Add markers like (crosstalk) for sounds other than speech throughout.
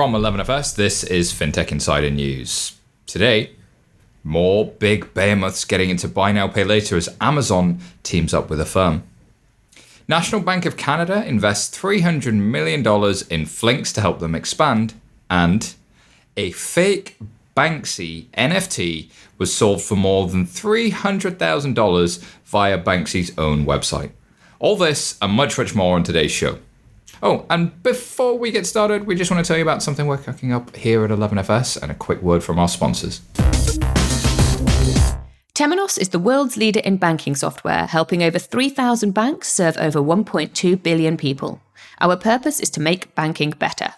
From 11FS, this is FinTech Insider News. Today, more big behemoths getting into buy now, pay later as Amazon teams up with Affirm. National Bank of Canada invests $300 million in Flinks to help them expand, and a fake Banksy NFT was sold for more than $300,000 via Banksy's own website. All this and much, much more on today's show. Oh, and before we get started, we just want to tell you about something we're cooking up here at 11FS and a quick word from our sponsors. Temenos is the world's leader in banking software, helping over 3,000 banks serve over 1.2 billion people. Our purpose is to make banking better.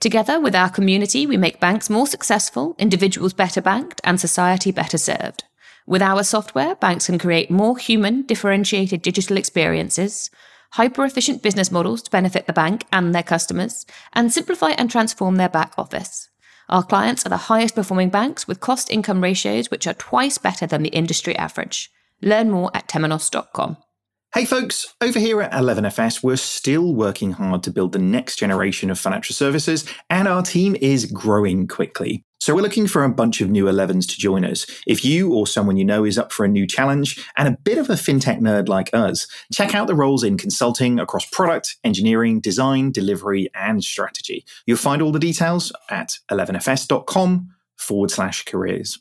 Together with our community, we make banks more successful, individuals better banked, and society better served. With our software, banks can create more human, differentiated digital experiences, hyper efficient business models to benefit the bank and their customers, and simplify and transform their back office. Our clients are the highest performing banks with cost income ratios which are twice better than the industry average. Learn more at temenos.com. Hey folks, over here at 11FS, we're still working hard to build the next generation of financial services, and our team is growing quickly. So we're looking for a bunch of new 11s to join us. If you or someone you know is up for a new challenge and a bit of a fintech nerd like us, check out the roles in consulting across product, engineering, design, delivery, and strategy. You'll find all the details at 11fs.com forward slash careers.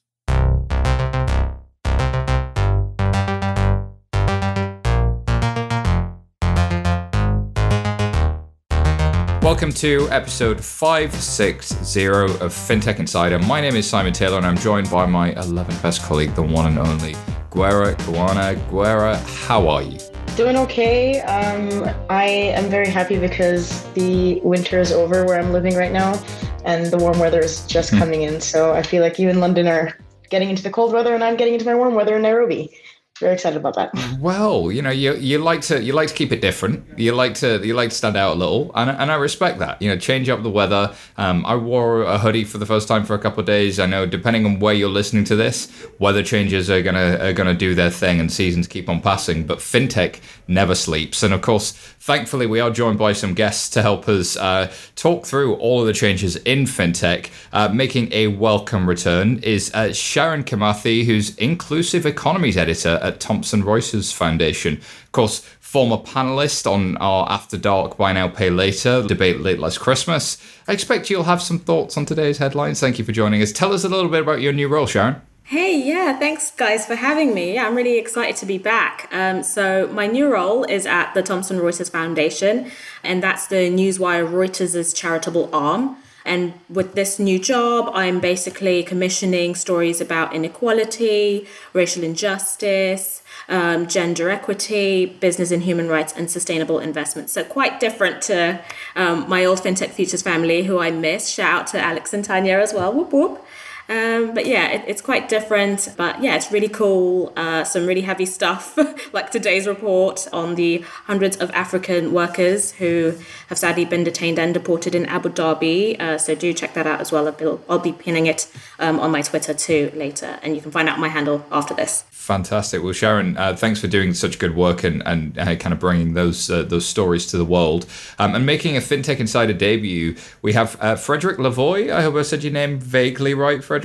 Welcome to episode 560 of FinTech Insider. My name is Simon Taylor and I'm joined by my 11th best colleague, the one and only Guerra Kuana. Guerra, how are you? Doing okay. Um, I am very happy because the winter is over where I'm living right now and the warm weather is just mm. coming in. So I feel like you in London are getting into the cold weather and I'm getting into my warm weather in Nairobi very excited about that. Well, you know, you you like to you like to keep it different. You like to you like to stand out a little, and and I respect that. You know, change up the weather. Um, I wore a hoodie for the first time for a couple of days. I know, depending on where you're listening to this, weather changes are gonna are gonna do their thing, and seasons keep on passing. But fintech never sleeps, and of course, thankfully, we are joined by some guests to help us uh, talk through all of the changes in fintech. Uh, making a welcome return is uh, Sharon Kimathi, who's inclusive economies editor at Thomson Reuters Foundation. Of course, former panelist on our After Dark Buy Now Pay Later debate late last Christmas. I expect you'll have some thoughts on today's headlines. Thank you for joining us. Tell us a little bit about your new role, Sharon. Hey, yeah, thanks guys for having me. Yeah, I'm really excited to be back. Um, so, my new role is at the Thomson Reuters Foundation, and that's the Newswire Reuters' charitable arm. And with this new job, I'm basically commissioning stories about inequality, racial injustice, um, gender equity, business and human rights, and sustainable investment. So quite different to um, my old FinTech Futures family, who I miss. Shout out to Alex and Tanya as well. Whoop whoop. Um, but yeah, it, it's quite different. But yeah, it's really cool. Uh, some really heavy stuff, (laughs) like today's report on the hundreds of African workers who have sadly been detained and deported in Abu Dhabi. Uh, so do check that out as well. I'll, I'll be pinning it um, on my Twitter too later, and you can find out my handle after this. Fantastic. Well, Sharon, uh, thanks for doing such good work and, and uh, kind of bringing those uh, those stories to the world um, and making a FinTech Insider debut. We have uh, Frederick Lavoie. I hope I said your name vaguely right, Frederick.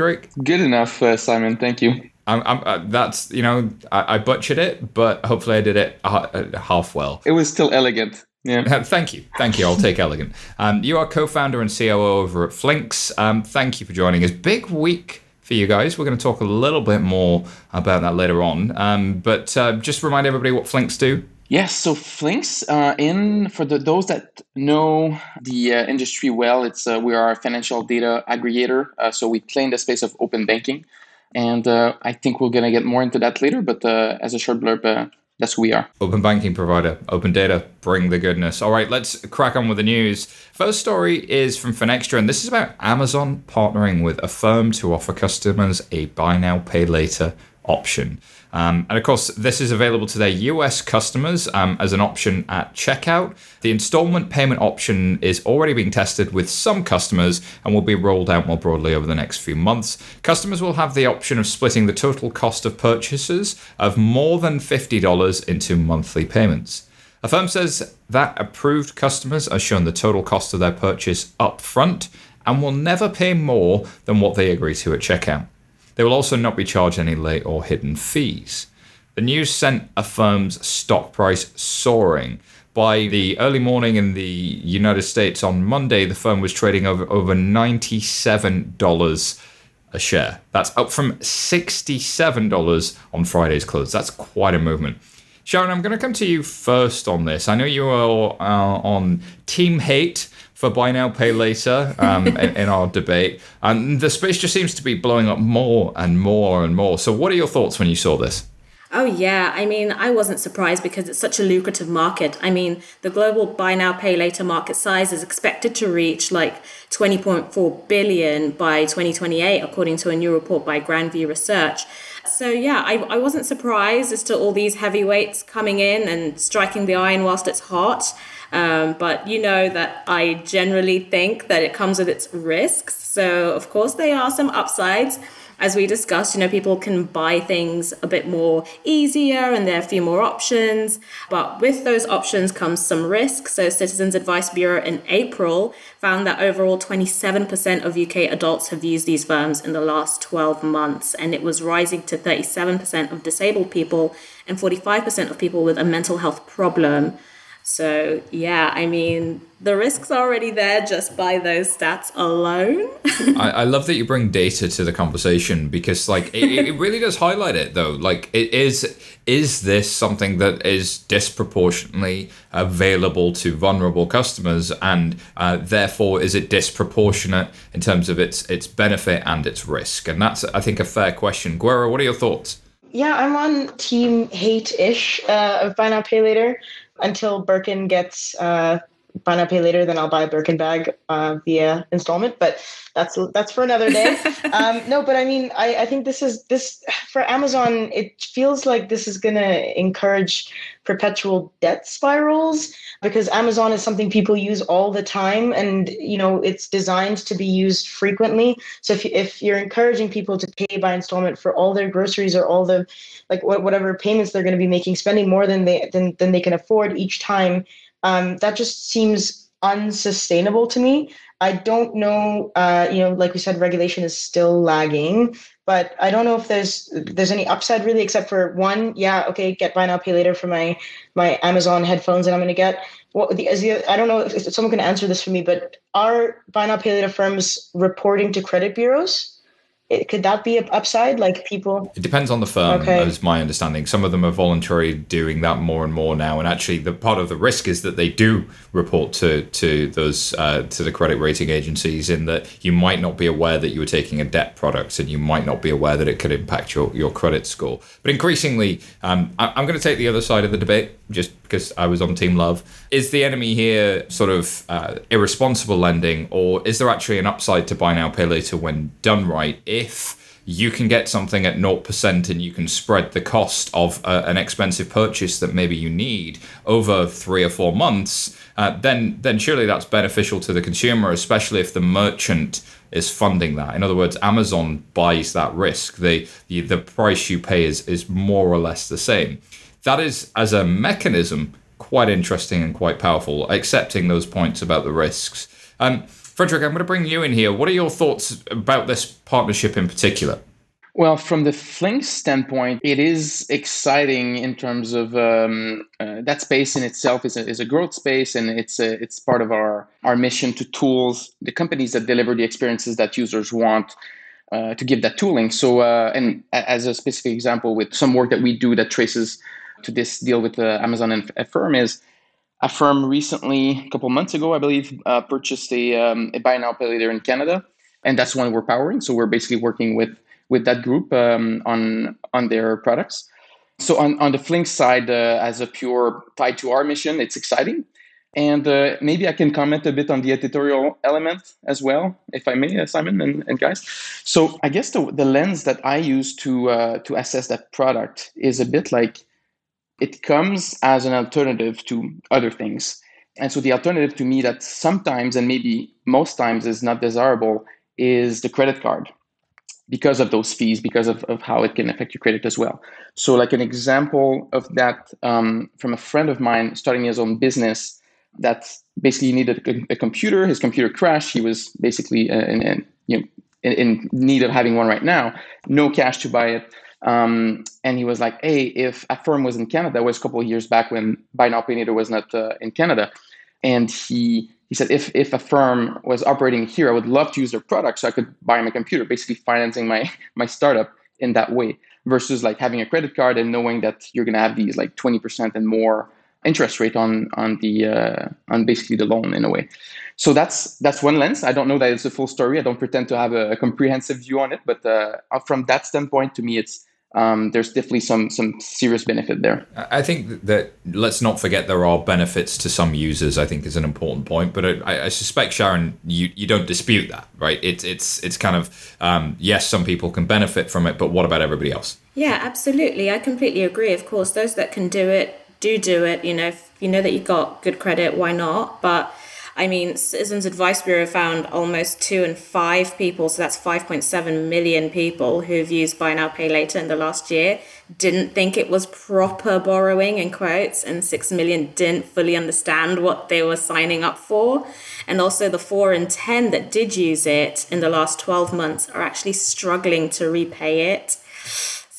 Good enough, uh, Simon. Thank you. I'm, I'm, uh, that's you know I, I, butchered it, but hopefully I did it half well. It was still elegant. Yeah. (laughs) thank you. Thank you. I'll take elegant. Um, you are co founder and COO over at Flinks. Um, thank you for joining us. Big week for you guys. We're going to talk a little bit more about that later on. Um, but uh, just remind everybody what Flinks do. Yes, so Flinks, uh, in for the, those that know the uh, industry well, it's uh, we are a financial data aggregator. Uh, so we play in the space of open banking, and uh, I think we're gonna get more into that later. But as a short blurb, that's who we are. Open banking provider, open data, bring the goodness. All right, let's crack on with the news. First story is from Finextra, and this is about Amazon partnering with Affirm to offer customers a buy now, pay later option. Um, and of course, this is available to their US customers um, as an option at checkout. The installment payment option is already being tested with some customers and will be rolled out more broadly over the next few months. Customers will have the option of splitting the total cost of purchases of more than $50 into monthly payments. Affirm says that approved customers are shown the total cost of their purchase up front and will never pay more than what they agree to at checkout. They will also not be charged any late or hidden fees. The news sent Affirm's stock price soaring. By the early morning in the United States on Monday, the firm was trading over, over $97 a share. That's up from $67 on Friday's close. That's quite a movement. Sharon, I'm going to come to you first on this. I know you are uh, on Team Hate for buy now, pay later um, (laughs) in, in, our debate, and the space just seems to be blowing up more and more and more. So, what are your thoughts when you saw this? Oh, yeah. I mean, I wasn't surprised because it's such a lucrative market. I mean, the global buy now, pay later market size is expected to reach like 20.4 billion by 2028, according to a new report by Grandview Research. So, yeah, I, I wasn't surprised as to all these heavyweights coming in and striking the iron whilst it's hot. Um, but you know that I generally think that it comes with its risks. So, of course, there are some upsides as we discussed, you know, people can buy things a bit more easier and there are a few more options. But with those options comes some risk. So, Citizens Advice Bureau in April found that overall 27% of UK adults have used these firms in the last 12 months, and it was rising to 37% of disabled people and 45% of people with a mental health problem. So, yeah, I mean, the risk's are already there just by those stats alone. (laughs) I, I, love that you bring data to the conversation because, like, it, it really does highlight it, though. Like, it is is this something that is disproportionately available to vulnerable customers, and uh, therefore is it disproportionate in terms of its its benefit and its risk? And that's, I think, a fair question. Guerra, what are your thoughts? Yeah, I'm on team hate ish uh, of buy now pay later until Birkin gets uh, buy now pay later, then I'll buy a Birkin bag uh, via installment. But that's that's for another day. (laughs) um, no, but I mean, I, I think this is this for Amazon. It feels like this is going to encourage perpetual debt spirals because Amazon is something people use all the time, and you know it's designed to be used frequently. So if if you're encouraging people to pay by installment for all their groceries or all the like whatever payments they're going to be making, spending more than they than, than they can afford each time um, that just seems unsustainable to me. I don't know, uh, you know, like we said, regulation is still lagging, but I don't know if there's there's any upside really, except for one, yeah, okay, get buy now pay later for my my Amazon headphones that I'm going to get. What the, the I don't know if someone can answer this for me, but are buy now pay later firms reporting to credit bureaus? Could that be an upside? Like people it depends on the firm okay. is my understanding. Some of them are voluntary doing that more and more now. And actually the part of the risk is that they do report to to those uh, to the credit rating agencies in that you might not be aware that you were taking a debt product and you might not be aware that it could impact your, your credit score. But increasingly um, I, i'm going to take the other side of the debate just because I was on Team Love. Is the enemy here sort of uh, irresponsible lending, or is there actually an upside to buy now, pay later when done right? If you can get something at 0% and you can spread the cost of uh, an expensive purchase that maybe you need over three or four months, uh, then then surely that's beneficial to the consumer, especially if the merchant is funding that. In other words, Amazon buys that risk. The the, the price you pay is is more or less the same that is, as a mechanism, quite interesting and quite powerful, accepting those points about the risks. Um, Frederick, I'm going to bring you in here. What are your thoughts about this partnership in particular? Well, from the Flink standpoint, it is exciting in terms of um, uh, that space in itself is a, is a growth space, and it's a, it's part of our our mission to tools the companies that deliver the experiences that users want. Uh, to give that tooling. So, uh, and as a specific example, with some work that we do that traces to this deal with uh, Amazon and Affirm is Affirm recently, a couple months ago, I believe, uh, purchased a, um, a buy now pay later in Canada, and that's one we're powering. So we're basically working with with that group um, on on their products. So on, on the Flink side, uh, as a pure tied to our mission, it's exciting. And uh, maybe I can comment a bit on the editorial element as well, if I may, uh, Simon and, and guys. So I guess the, the lens that I use to uh, to assess that product is a bit like it comes as an alternative to other things. And so the alternative to me that sometimes and maybe most times is not desirable is the credit card because of those fees, because of, of how it can affect your credit as well. So, like an example of that um, from a friend of mine starting his own business, that basically needed a, a, computer. His computer crashed. He was basically uh, in, in you know in, in, need of having one right now. No cash to buy it. Um, and he was like, "Hey, if Affirm was in Canada, that was a couple of years back when Buy Now Pay Later was not uh, in Canada, and he he said if if Affirm was operating here, I would love to use their product so I could buy my computer, basically financing my (laughs) my startup in that way, versus like having a credit card and knowing that you're gonna have these like twenty percent and more interest rate on on the uh, on basically the loan in a way. So that's that's one lens. I don't know that it's a full story. I don't pretend to have a, a comprehensive view on it, but uh, from that standpoint, to me, it's um, there's definitely some some serious benefit there. I think that let's not forget there are benefits to some users. I think is an important point, but I, I suspect Sharon, you, you don't dispute that, right? It's it's it's kind of um, yes, some people can benefit from it, but what about everybody else? Yeah, absolutely. I completely agree. Of course, those that can do it do do it. You know, if you know that you've got good credit, why not? But I mean, Citizens Advice Bureau found almost two and five people, so that's 5.7 million people who've used Buy Now Pay Later in the last year, didn't think it was proper borrowing, in quotes, and 6 million didn't fully understand what they were signing up for. And also, the 4 and 10 that did use it in the last 12 months are actually struggling to repay it.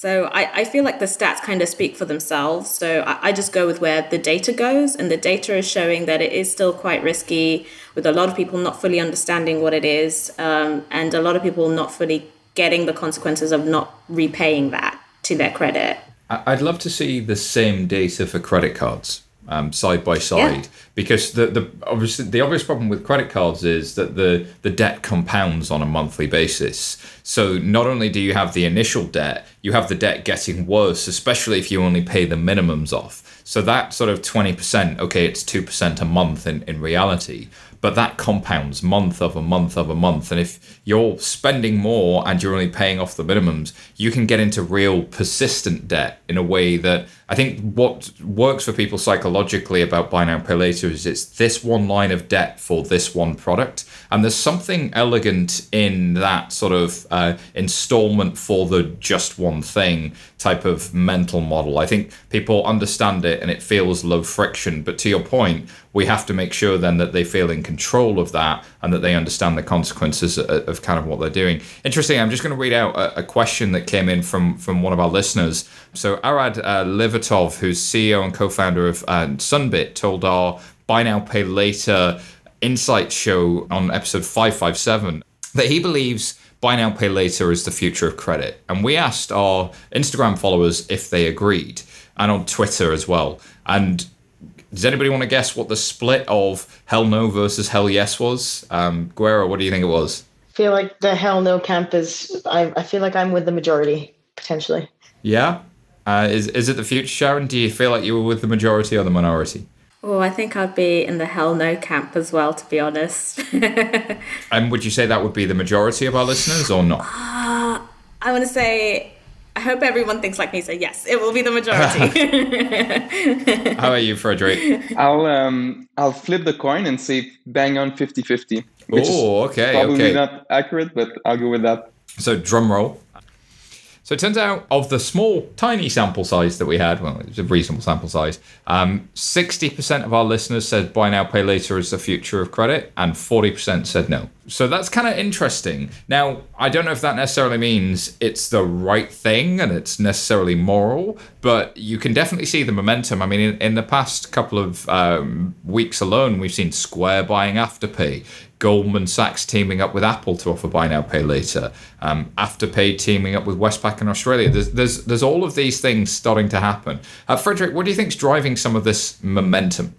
So I, I feel like the stats kind of speak for themselves. So I, I just go with where the data goes, and the data is showing that it is still quite risky, with a lot of people not fully understanding what it is, um, and a lot of people not fully getting the consequences of not repaying that to their credit. I'd love to see the same data for credit cards um, side by side yeah. because the the obviously the obvious problem with credit cards is that the the debt compounds on a monthly basis. So not only do you have the initial debt, you have the debt getting worse, especially if you only pay the minimums off. So that sort of twenty percent, okay, it's two percent a month in in reality, but that compounds month over month over month. And if you're spending more and you're only paying off the minimums, you can get into real persistent debt in a way that I think what works for people psychologically about buy now, pay later is it's this one line of debt for this one product. And there's something elegant in that sort of uh, installment for the just one thing type of mental model. I think people understand it and it feels low friction. But to your point, we have to make sure then that they feel in control of that and that they understand the consequences of, kind of what they're doing. Interesting. I'm just going to read out a, question that came in from from one of our listeners. So Arad uh, Levertov, who's CEO and co-founder of uh, Sunbit, told our buy now pay later insight show on episode 557 that he believes buy now pay later is the future of credit and we asked our instagram followers if they agreed and on twitter as well and does anybody want to guess what the split of hell no versus hell yes was? Um, Guerra, what do you think it was? I feel like the hell no camp is. I, I feel like I'm with the majority potentially. Yeah, uh, is is it the future, Sharon? Do you feel like you were with the majority or the minority? Oh, I think I'd be in the hell no camp as well, to be honest. (laughs) and would you say that would be the majority of our listeners or not? Uh, I want to say I hope everyone thinks like me. So yes, it will be the majority. (laughs) How are you, Frederick? I'll um I'll flip the coin and say bang on 50-50. Oh, okay, probably okay. not accurate, but I'll go with that. So drum roll. So it turns out of the small, tiny sample size that we had, well, it was a reasonable sample size, um, 60% of our listeners said buy now, pay later is the future of credit, and 40% said no. So that's kind of interesting. Now, I don't know if that necessarily means it's the right thing and it's necessarily moral, but you can definitely see the momentum. I mean, in, in the past couple of um, weeks alone, we've seen Square buying Afterpay. Goldman Sachs teaming up with Apple to offer buy now, pay later. Um, Afterpay teaming up with Westpac in Australia. There's, there's, there's all of these things starting to happen. Uh, Frederick, what do you think is driving some of this momentum?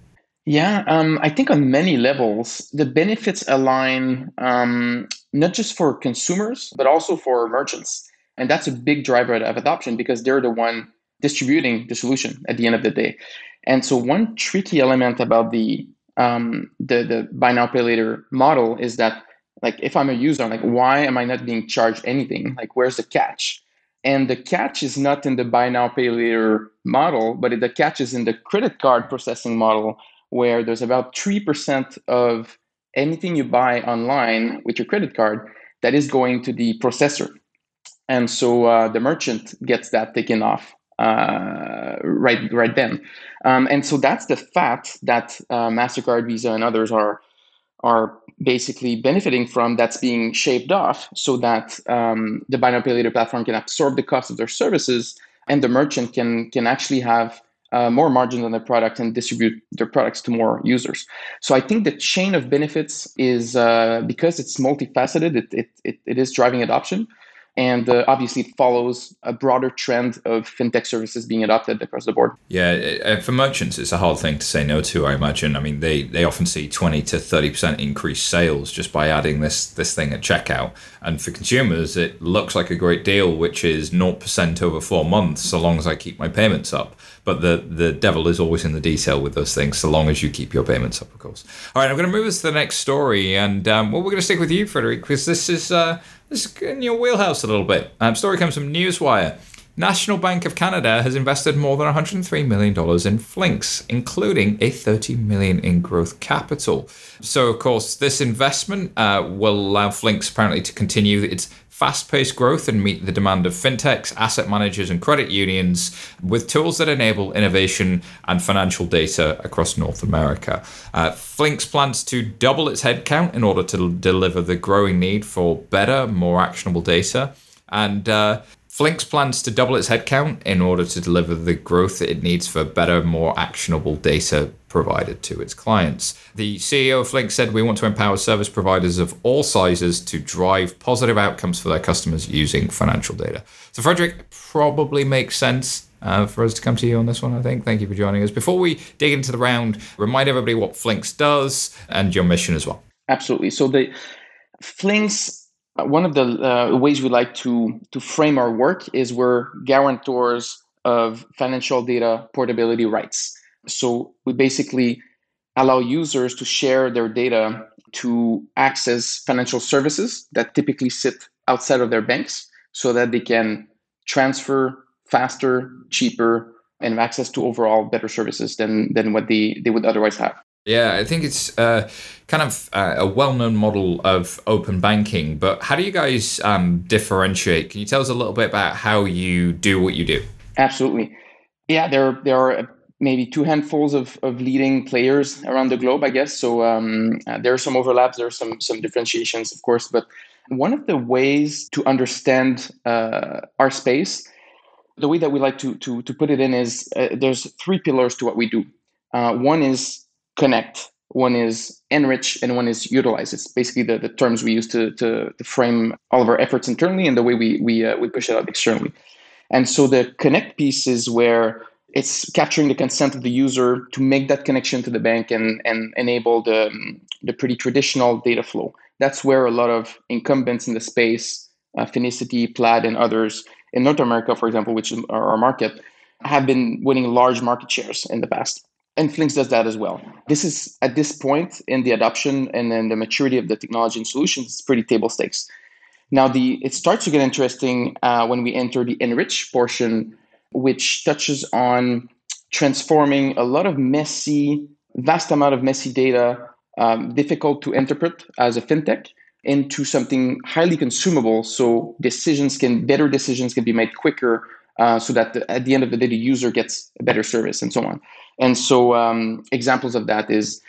Yeah, um, I think on many levels, the benefits align um, not just for consumers, but also for merchants. And that's a big driver of adoption because they're the one distributing the solution at the end of the day. And so, one tricky element about the um, the the buy now pay later model is that like if I'm a user, like why am I not being charged anything? Like where's the catch? And the catch is not in the buy now pay later model, but the catch is in the credit card processing model, where there's about three percent of anything you buy online with your credit card that is going to the processor, and so uh, the merchant gets that taken off uh, right right then. Um, and so that's the fact that uh, Mastercard, Visa, and others are are basically benefiting from that's being shaved off so that um, the buy now pay later platform can absorb the cost of their services and the merchant can can actually have uh, more margin on their product and distribute their products to more users. So I think the chain of benefits is uh, because it's multifaceted, it, it, it, it is driving adoption. And uh, obviously, it follows a broader trend of fintech services being adopted across the board. Yeah, uh, for merchants, it's a hard thing to say no to. I imagine. I mean, they they often see twenty to thirty percent increased sales just by adding this this thing at checkout. And for consumers, it looks like a great deal, which is 0% over four months, so long as I keep my payments up. But the, the devil is always in the detail with those things, so long as you keep your payments up, of course. All right, I'm going to move us to the next story. And um, well, we're going to stick with you, Frederick, because this is, uh, this is in your wheelhouse a little bit. Um, story comes from Newswire. National Bank of Canada has invested more than $103 million in Flinks, including a 30 million in growth capital. So, of course, this investment uh, will allow Flinks apparently to continue its fast-paced growth and meet the demand of fintechs, asset managers, and credit unions with tools that enable innovation and financial data across North America. Uh, Flinks plans to double its headcount in order to deliver the growing need for better, more actionable data. And uh, Flinks plans to double its headcount in order to deliver the growth that it needs for better, more actionable data provided to its clients. The CEO of Flinks said, We want to empower service providers of all sizes to drive positive outcomes for their customers using financial data. So, Frederic, probably makes sense uh, for us to come to you on this one, I think. Thank you for joining us. Before we dig into the round, remind everybody what Flinks does and your mission as well. Absolutely. So, the Flinks one of the uh, ways we like to to frame our work is we're guarantors of financial data portability rights. So we basically allow users to share their data to access financial services that typically sit outside of their banks so that they can transfer faster, cheaper, and have access to overall better services than, than what they, they would otherwise have. Yeah, I think it's uh, kind of uh, a well-known model of open banking. But how do you guys um, differentiate? Can you tell us a little bit about how you do what you do? Absolutely. Yeah, there there are maybe two handfuls of, of leading players around the globe, I guess. So um, uh, there are some overlaps. There are some some differentiations, of course. But one of the ways to understand uh, our space, the way that we like to to to put it in is uh, there's three pillars to what we do. Uh, one is connect, one is enrich, and one is utilize. It's basically the, the terms we use to, to, to frame all of our efforts internally and the way we, we, uh, we push it out externally. And so the connect piece is where it's capturing the consent of the user to make that connection to the bank and, and enable the, the pretty traditional data flow. That's where a lot of incumbents in the space, uh, Finicity, Plaid, and others in North America, for example, which is our market, have been winning large market shares in the past and Flinks does that as well. This is at this point in the adoption and then the maturity of the technology and solutions, it's pretty table stakes. Now, the it starts to get interesting uh, when we enter the enrich portion, which touches on transforming a lot of messy, vast amount of messy data, um, difficult to interpret as a fintech, into something highly consumable. So decisions can better decisions can be made quicker, uh, so that the, at the end of the day, the user gets a better service and so on. And so um, examples of that is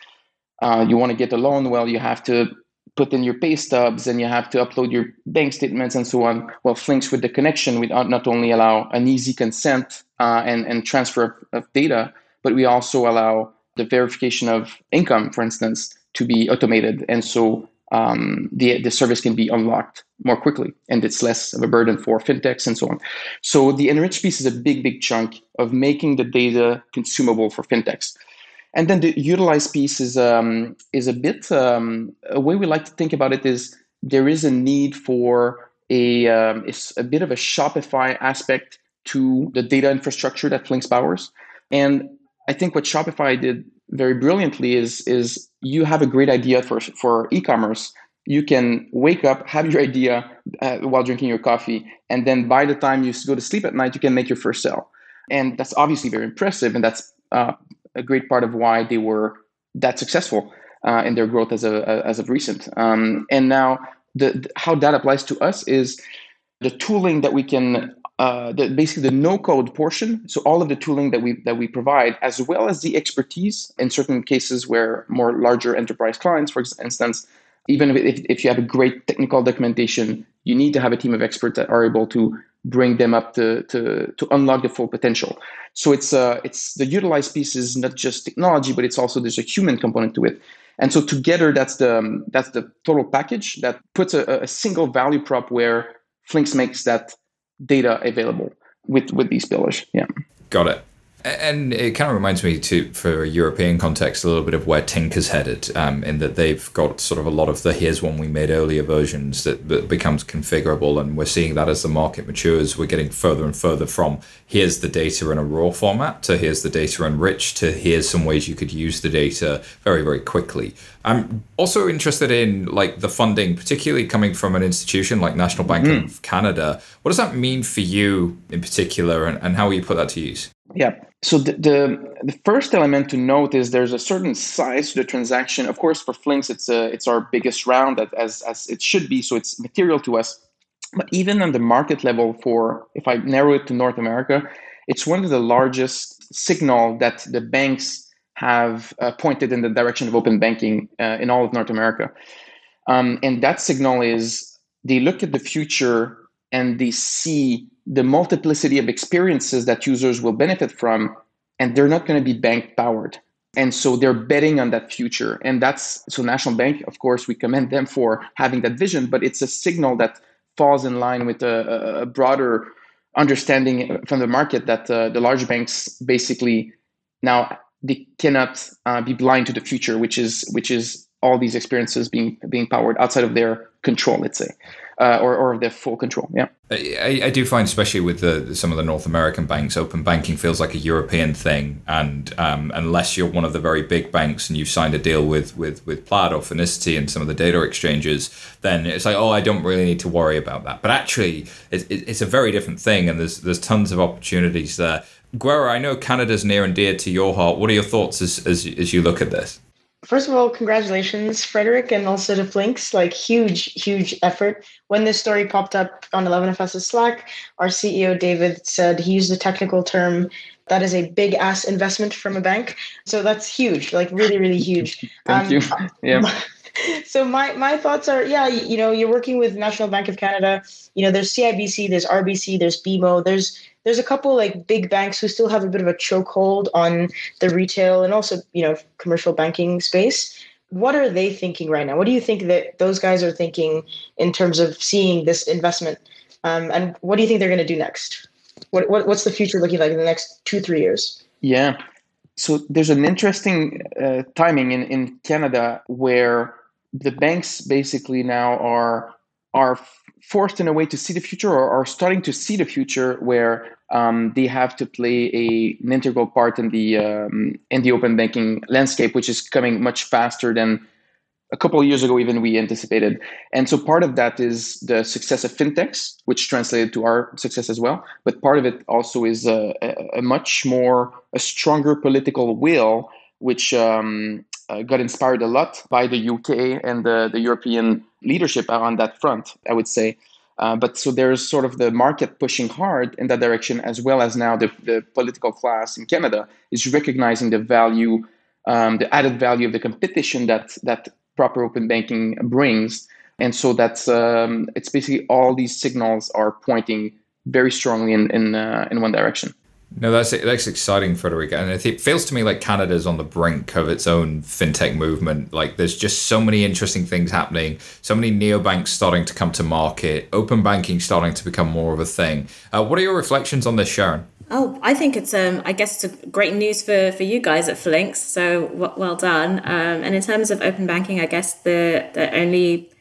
uh, you want to get a loan, well, you have to put in your pay stubs and you have to upload your bank statements and so on. Well, Flinks with the connection, we not only allow an easy consent uh, and, and transfer of data, but we also allow the verification of income, for instance, to be automated. And so um, the, the service can be unlocked more quickly and it's less of a burden for fintechs and so on. So the enrich piece is a big, big chunk of making the data consumable for fintechs. And then the utilize piece is, um, is a bit, um, a way we like to think about it is there is a need for a, um, a bit of a Shopify aspect to the data infrastructure that Flinks powers. And I think what Shopify did very brilliantly is is you have a great idea for for e-commerce you can wake up have your idea uh, while drinking your coffee and then by the time you go to sleep at night you can make your first sale and that's obviously very impressive and that's uh, a great part of why they were that successful uh, in their growth as a as of recent um, and now the, the, how that applies to us is the tooling that we can uh, the, basically the no code portion. So all of the tooling that we that we provide, as well as the expertise in certain cases where more larger enterprise clients, for instance, even if, if you have a great technical documentation, you need to have a team of experts that are able to bring them up to to, to unlock the full potential. So it's uh, it's the utilized piece is not just technology, but it's also there's a human component to it. And so together, that's the um, that's the total package that puts a, a single value prop where Flinks makes that data available with with these pillars. Yeah, got it. And it kind of reminds me, to for a European context, a little bit of where Tinker's headed, um, in that they've got sort of a lot of the here's one we made earlier versions that, that becomes configurable, and we're seeing that as the market matures, we're getting further and further from here's the data in a raw format to here's the data enriched to here's some ways you could use the data very very quickly. I'm also interested in like the funding, particularly coming from an institution like National Bank mm. of Canada. What does that mean for you in particular, and, and how will you put that to use? Yeah. So the, the, the first element to note is there's a certain size to the transaction. Of course, for Flinks, it's a, it's our biggest round as as it should be. So it's material to us. But even on the market level, for if I narrow it to North America, it's one of the largest signal that the banks have uh, pointed in the direction of open banking uh, in all of North America. Um, and that signal is they look at the future and they see the multiplicity of experiences that users will benefit from, and they're not going to be bank powered. And so they're betting on that future. And that's so National Bank, of course, we commend them for having that vision, but it's a signal that falls in line with a, a broader understanding from the market that uh, the large banks basically now they cannot uh, be blind to the future, which is which is all these experiences being being powered outside of their control, let's say uh, or, or their full control. Yeah, I, I, do find, especially with the some of the North American banks, open banking feels like a European thing, and um, unless you're one of the very big banks and you've signed a deal with with with Plaid or Finicity and some of the data exchanges, then it's like, oh, I don't really need to worry about that. But actually, it, it, it's a very different thing, and there's there's tons of opportunities there. Guerra, I know Canada's near and dear to your heart. What are your thoughts as, as, as you look at this? First of all, congratulations, Frederick, and also to Flinks. Like huge, huge effort. When this story popped up on 11FS's Slack, our CEO David said he used a technical term that is a big ass investment from a bank. So that's huge, like really, really huge. (laughs) Thank um, you. (laughs) Yeah. (laughs) so my my thoughts are yeah you know you're working with national bank of canada you know there's cibc there's rbc there's bmo there's there's a couple like big banks who still have a bit of a chokehold on the retail and also you know commercial banking space. What are they thinking right now? What do you think that those guys are thinking in terms of seeing this investment? Um, and what do you think they're going to do next? What, what, what's the future looking like in the next two three years? Yeah. So there's an interesting uh, timing in, in canada where the banks basically now are are forced in a way to see the future or are starting to see the future where um, they have to play a, an integral part in the um, in the open banking landscape, which is coming much faster than a couple of years ago even we anticipated. And so part of that is the success of fintechs, which translated to our success as well. But part of it also is a, a, a much more a stronger political will, which um, uh, got inspired a lot by the UK and the, the European leadership on that front, I would say. Uh, but so there's sort of the market pushing hard in that direction, as well as now the, the political class in Canada is recognizing the value, um, the added value of the competition that that proper open banking brings. And so that's um, it's basically all these signals are pointing very strongly in in, uh, in one direction. No, that's that's exciting, Frederica, and it feels to me like Canada's on the brink of its own fintech movement. Like, there's just so many interesting things happening, so many neobanks starting to come to market, open banking starting to become more of a thing. Uh, what are your reflections on this, Sharon? Oh, I think it's um, I guess it's great news for for you guys at Flinks. So w- well done. Um, and in terms of open banking, I guess the the only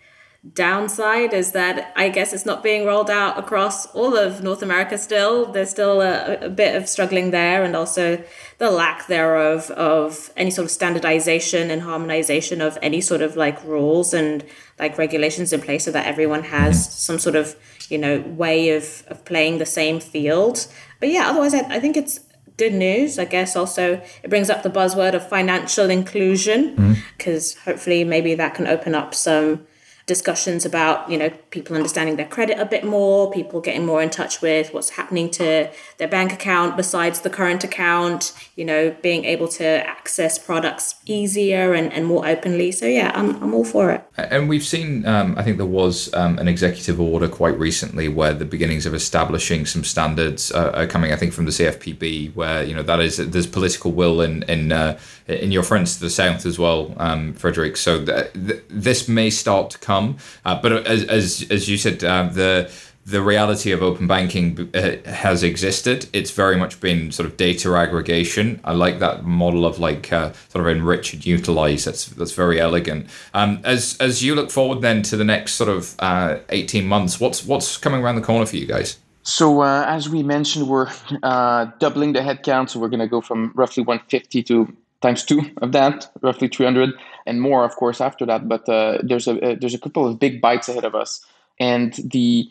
downside is that I guess it's not being rolled out across all of North America still. There's still a, a, bit of struggling there, and also the lack thereof of any sort of standardization and harmonization of any sort of like rules and like regulations in place so that everyone has some sort of, you know, way of, of playing the same field. But yeah, otherwise, I, I think it's good news. I guess also it brings up the buzzword of financial inclusion because mm-hmm. hopefully maybe that can open up some discussions about you know people understanding their credit a bit more people getting more in touch with what's happening to their bank account besides the current account you know being able to access products easier and, and more openly. So yeah I'm, I'm all for it. And we've seen um, i think there was um, an executive order quite recently where the beginnings of establishing some standards uh, are coming i think from the cfpb where you know that is there's political will in in uh, in your friends to the south as well um, frederick. So th- th- this may start to come come. Uh, but as, as, as you said, uh, the the reality of open banking uh, has existed. It's very much been sort of data aggregation. I like that model of like uh, sort of enrich and utilize. That's that's very elegant. Um, as as you look forward then to the next sort of uh, eighteen months, what's what's coming around the corner for you guys? So uh, as we mentioned, we're uh, doubling the headcount. So we're going to go from roughly 150 to times two of that, roughly 300, and more, of course, after that. But uh, there's a, a, there's a couple of big bites ahead of us, and the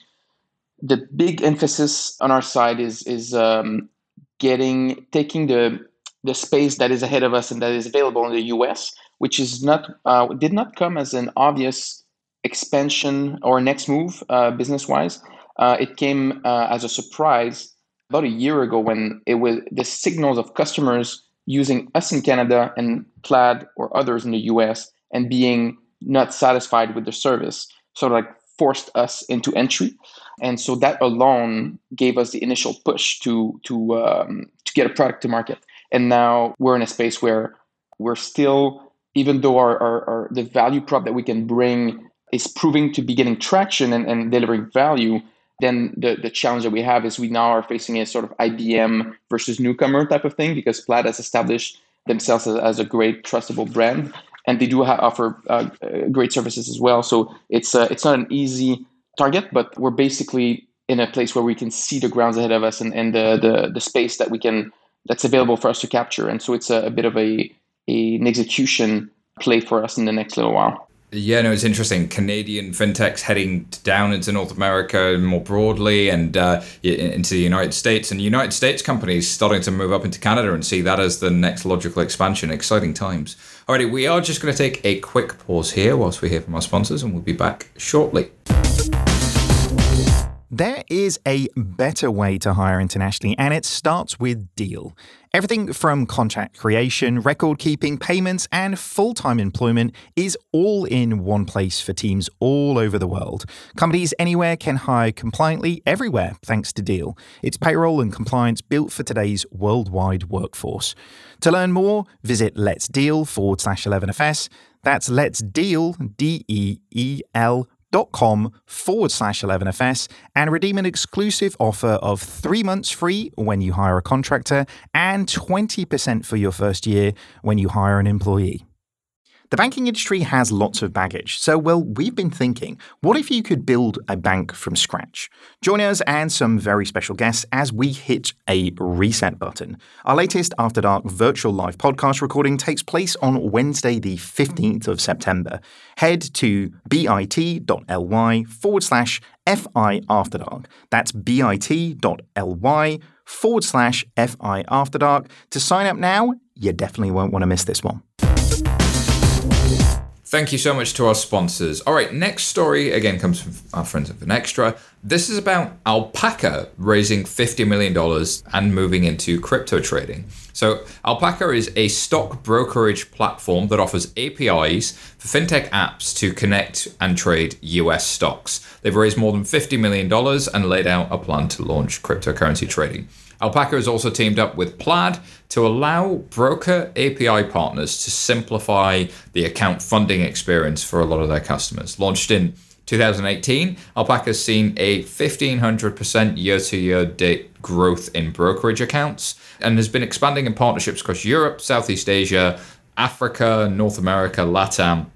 the big emphasis on our side is is um, getting taking the the space that is ahead of us and that is available in the U.S., which is not uh, did not come as an obvious expansion or next move uh, business wise. Uh, it came uh, as a surprise about a year ago when it was the signals of customers using us in Canada and Plaid or others in the US and being not satisfied with the service sort of like forced us into entry. And so that alone gave us the initial push to to um, to get a product to market. And now we're in a space where we're still, even though our, our, our the value prop that we can bring is proving to be getting traction and, and delivering value, then the, the challenge that we have is we now are facing a sort of IBM versus newcomer type of thing because Plaid has established themselves as, as a great trustable brand and they do offer uh, great services as well. So it's uh, it's not an easy target, but we're basically in a place where we can see the grounds ahead of us and, and the, the the space that we can that's available for us to capture. And so it's a, a bit of a, a an execution play for us in the next little while. Yeah, no, it's interesting. Canadian fintechs heading down into North America and more broadly and uh, into the United States, and United States companies starting to move up into Canada and see that as the next logical expansion. Exciting times. Alrighty, we are just going to take a quick pause here whilst we hear from our sponsors, and we'll be back shortly. There is a better way to hire internationally, and it starts with Deel. Everything from contract creation, record keeping, payments, and full time employment is all in one place for teams all over the world. Companies anywhere can hire compliantly everywhere thanks to Deel. It's payroll and compliance built for today's worldwide workforce. To learn more, visit Let's Deel forward slash 11FS. That's Let's Deel, D E E L com forward slash 11FS and redeem an exclusive offer of three months free when you hire a contractor and 20% for your first year when you hire an employee. The banking industry has lots of baggage, so well, we've been thinking, what if you could build a bank from scratch? Join us and some very special guests as we hit a reset button. Our latest After Dark virtual live podcast recording takes place on Wednesday, the 15th of September. Head to bit.ly forward slash FI After Dark. That's bit.ly forward slash FI After Dark. To sign up now, you definitely won't want to miss this one. Thank you so much to our sponsors. All right, next story again comes from our friends at Finextra. This is about Alpaca raising $50 million and moving into crypto trading. So, Alpaca is a stock brokerage platform that offers APIs for fintech apps to connect and trade US stocks. They've raised more than $50 million and laid out a plan to launch cryptocurrency trading. Alpaca has also teamed up with Plaid to allow broker API partners to simplify the account funding experience for a lot of their customers. Launched in 2018, Alpaca has seen a 1500% year to year date growth in brokerage accounts and has been expanding in partnerships across Europe, Southeast Asia, Africa, North America, LATAM,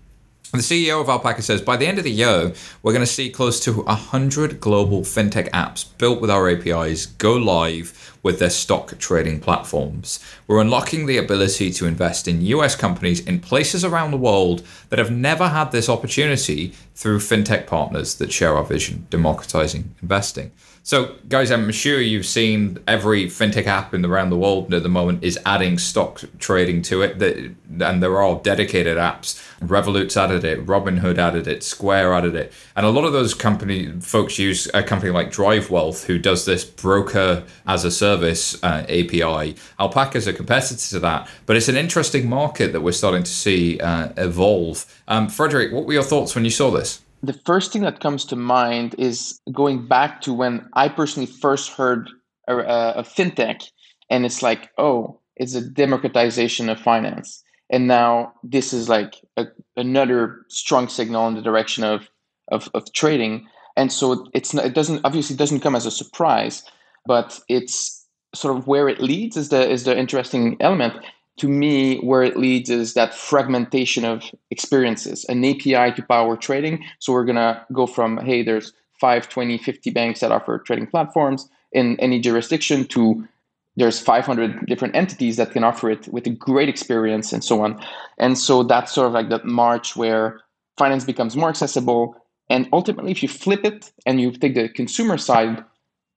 the CEO of Alpaca says by the end of the year, we're going to see close to 100 global fintech apps built with our APIs go live with their stock trading platforms. We're unlocking the ability to invest in US companies in places around the world that have never had this opportunity through fintech partners that share our vision, democratizing investing. So, guys, I'm sure you've seen every fintech app in the, around the world at the moment is adding stock trading to it. That, and there are dedicated apps. Revolut's added it, Robinhood added it, Square added it, and a lot of those company folks use a company like Drive Wealth, who does this broker as a service uh, API. Alpaca is a competitor to that, but it's an interesting market that we're starting to see uh, evolve. Um, Frederick, what were your thoughts when you saw this? The first thing that comes to mind is going back to when I personally first heard a, a, fintech, and it's like, oh, it's a democratization of finance, and now this is like a, another strong signal in the direction of, of of trading, and so it's it doesn't obviously doesn't come as a surprise, but it's sort of where it leads is the is the interesting element to me, where it leads is that fragmentation of experiences, an API to power trading. So we're going to go from, hey, there's 5, 20, 50 banks that offer trading platforms in any jurisdiction to there's 500 different entities that can offer it with a great experience and so on. And so that's sort of like that march where finance becomes more accessible. And ultimately, if you flip it and you take the consumer side,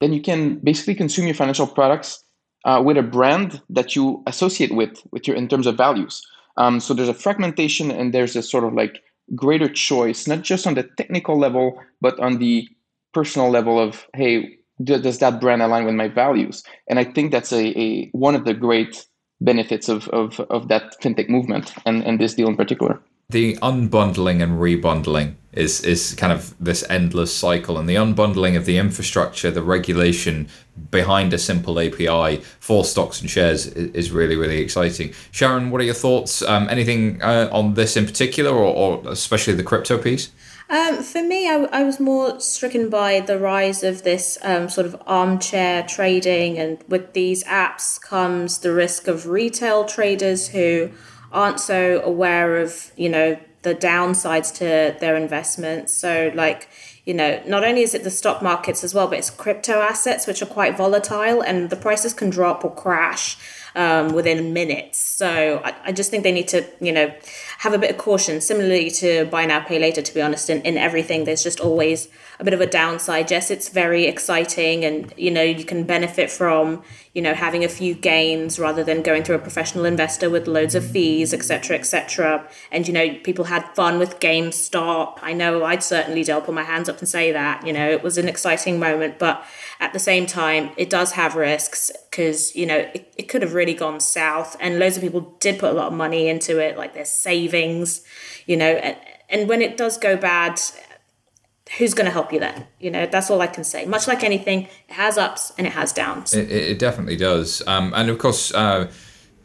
then you can basically consume your financial products uh, with a brand that you associate with with your in terms of values. Um, so there's a fragmentation and there's a sort of like greater choice, not just on the technical level, but on the personal level of hey, does that brand align with my values? And I think that's a, a one of the great benefits of, of, of that fintech movement and, and this deal in particular the unbundling and rebundling is is kind of this endless cycle and the unbundling of the infrastructure the regulation behind a simple api for stocks and shares is, really really exciting. Sharon what are your thoughts um, anything uh, on this in particular or, or especially the crypto piece? Um, for me, I, I was more stricken by the rise of this um, sort of armchair trading, and with these apps comes the risk of retail traders who aren't so aware of you know the downsides to their investments so like you know not only is it the stock markets as well but it's crypto assets which are quite volatile and the prices can drop or crash um, within minutes. So I, I, just think they need to, you know, have a bit of caution. Similarly to buy now, pay later, to be honest, in, in everything, there's just always a bit of a downside. Yes, it's very exciting and, you know, you can benefit from, you know, having a few gains rather than going through a professional investor with loads of fees, etc., etc. And, you know, people had fun with GameStop. I know I'd certainly do. I'll put my hands up and say that, you know, it was an exciting moment, but at the same time, it does have risks because, you know, it, it could have really gone south. And loads of people did put a lot of money into it, like their savings, you know. And, and when it does go bad, who's going to help you then? You know, that's all I can say. Much like anything, it has ups and it has downs. It, it definitely does. Um, and of course, uh,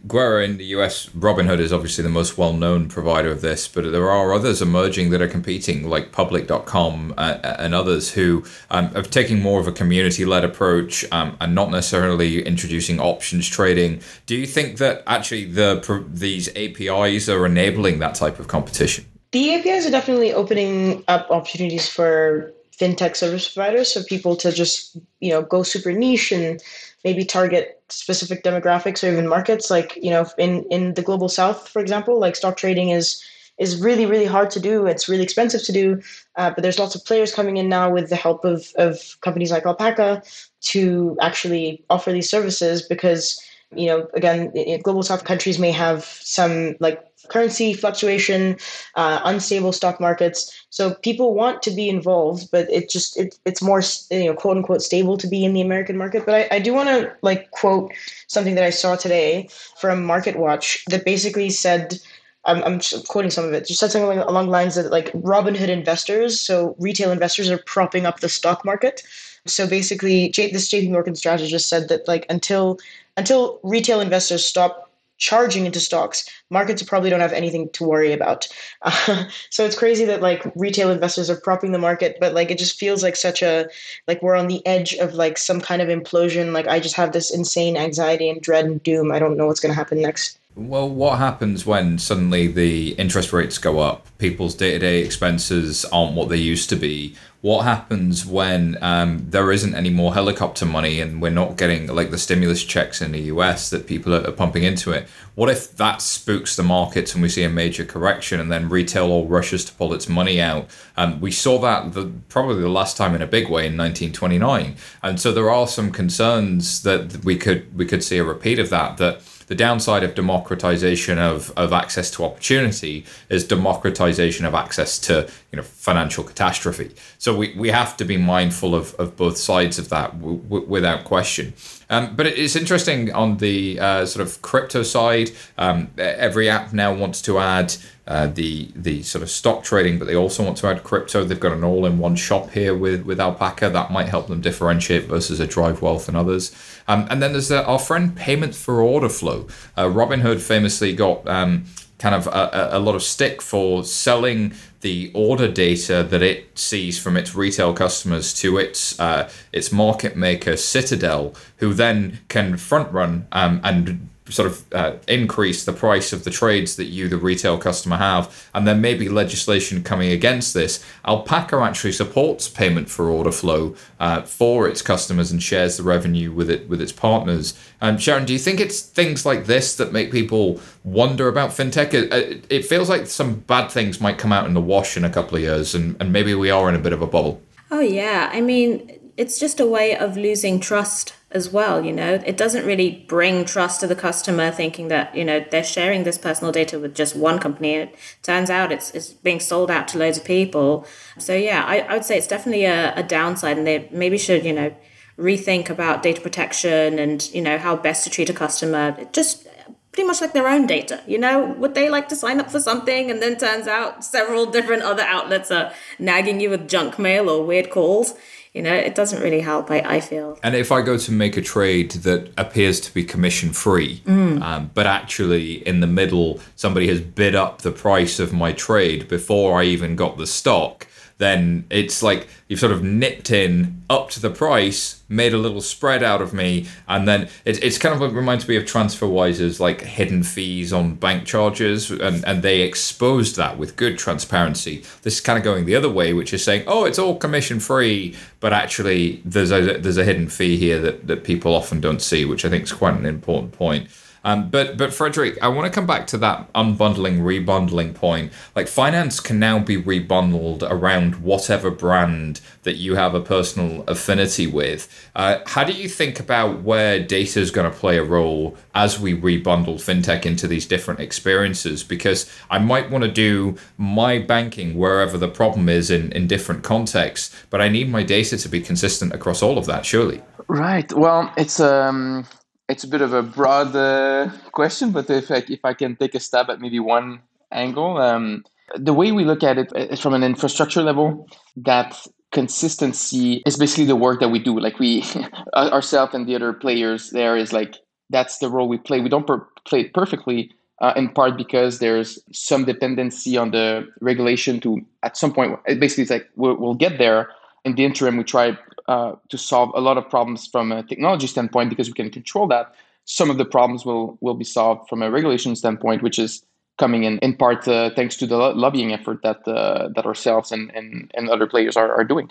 Gwera in the US, Robinhood is obviously the most well known provider of this, but there are others emerging that are competing, like Public.com uh, and others who um, are taking more of a community led approach um, and not necessarily introducing options trading. Do you think that actually the these APIs are enabling that type of competition? The APIs are definitely opening up opportunities for fintech service providers, so people to just you know go super niche and maybe target specific demographics or even markets. Like you know in in the global south for example like stock trading is is really really hard to do. It's really expensive to do uh, but there's lots of players coming in now with the help of of companies like alpaca to actually offer these services because you know again global south countries may have some like currency fluctuation, uh, unstable stock markets. So people want to be involved, but it just it, it's more you know quote unquote stable to be in the American market. But I, I do want to like quote something that I saw today from Market Watch that basically said. I'm, I'm quoting some of it. Just said something along, along lines that like Robinhood investors, so retail investors, are propping up the stock market. So basically, this JP Morgan strategist said that like until until retail investors stop charging into stocks, markets probably don't have anything to worry about. Uh, (laughs) so it's crazy that like retail investors are propping the market, but like it just feels like such a like we're on the edge of like some kind of implosion. Like I just have this insane anxiety and dread and doom. I don't know what's going to happen next. Well, what happens when suddenly the interest rates go up? People's day to day expenses aren't what they used to be. What happens when um, there isn't any more helicopter money and we're not getting like the stimulus checks in the US that people are, pumping into it? What if that spooks the markets and we see a major correction and then retail all rushes to pull its money out? Um, we saw that the, probably the last time in a big way in 1929, and so there are some concerns that we could we could see a repeat of that. That the downside of democratization of, of access to opportunity is democratization of access to you know financial catastrophe. So we, we have to be mindful of, of both sides of that w- w- without question. Um, but it's interesting on the uh, sort of crypto side. Um, every app now wants to add uh, the the sort of stock trading, but they also want to add crypto. They've got an all-in-one shop here with with Alpaca that might help them differentiate versus a DriveWealth and others. Um, and then there's the, our friend Payment for Order Flow. Uh, Robinhood famously got um, kind of a, a, lot of stick for selling the order data that it sees from its retail customers to its uh, its market maker Citadel, who then can front run um, and sort of uh, increase the price of the trades that you, the retail customer, have. And there may be legislation coming against this. Alpaca actually supports payment for order flow uh, for its customers and shares the revenue with it with its partners. Um, Sharon, do you think it's things like this that make people wonder about fintech? It, it feels like some bad things might come out in the wash in a couple of years, and, and maybe we are in a bit of a bubble. Oh yeah, I mean, it's just a way of losing trust as well you know? It doesn't really bring trust to the customer thinking that you know they're sharing this personal data with just one company. It turns out it's, it's being sold out to loads of people. So yeah i, I would say it's definitely a, a downside and they maybe should you know rethink about data protection and you know how best to treat a customer. Just pretty much like their own data you know? Would they like to sign up for something? And then turns out several (laughs) different other outlets are nagging you with junk mail or weird calls you know, it doesn't really help, I, I feel. And if I go to make a trade that appears to be commission free, mm. um, but actually in the middle, somebody has bid up the price of my trade before I even got the stock, then it's like you've sort of nipped in up to the price, made a little spread out of me, and then it, it's kind of what reminds me of TransferWise's like hidden fees on bank charges, and, and they exposed that with good transparency. This is kind of going the other way, which is saying, oh, it's all commission free, but actually there's a there's a hidden fee here that, that people often don't see, which I think is quite an important point. Um, but but Frederick, I want to come back to that unbundling, rebundling point. Like finance can now be rebundled around whatever brand that you have a personal affinity with. Uh, how do you think about where data is going to play a role as we rebundle fintech into these different experiences? Because I might want to do my banking wherever the problem is in, in different contexts, but I need my data to be consistent across all of that, surely. Right. Well, it's um it's a bit of a broad uh, question, but if I, if I can take a stab at maybe one angle, um, the way we look at it is from an infrastructure level. That consistency is basically the work that we do. Like we, (laughs) ourselves and the other players, there is like that's the role we play. We don't per- play it perfectly, uh, in part because there's some dependency on the regulation to at some point. Basically, it's like we'll, we'll get there. In the interim, we try uh, to solve a lot of problems from a technology standpoint because we can control that. Some of the problems will will be solved from a regulation standpoint, which is coming in in part uh, thanks to the lobbying effort that uh, that ourselves and, and and other players are, are doing.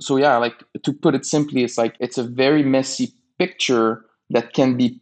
So yeah, like to put it simply, it's like it's a very messy picture that can be,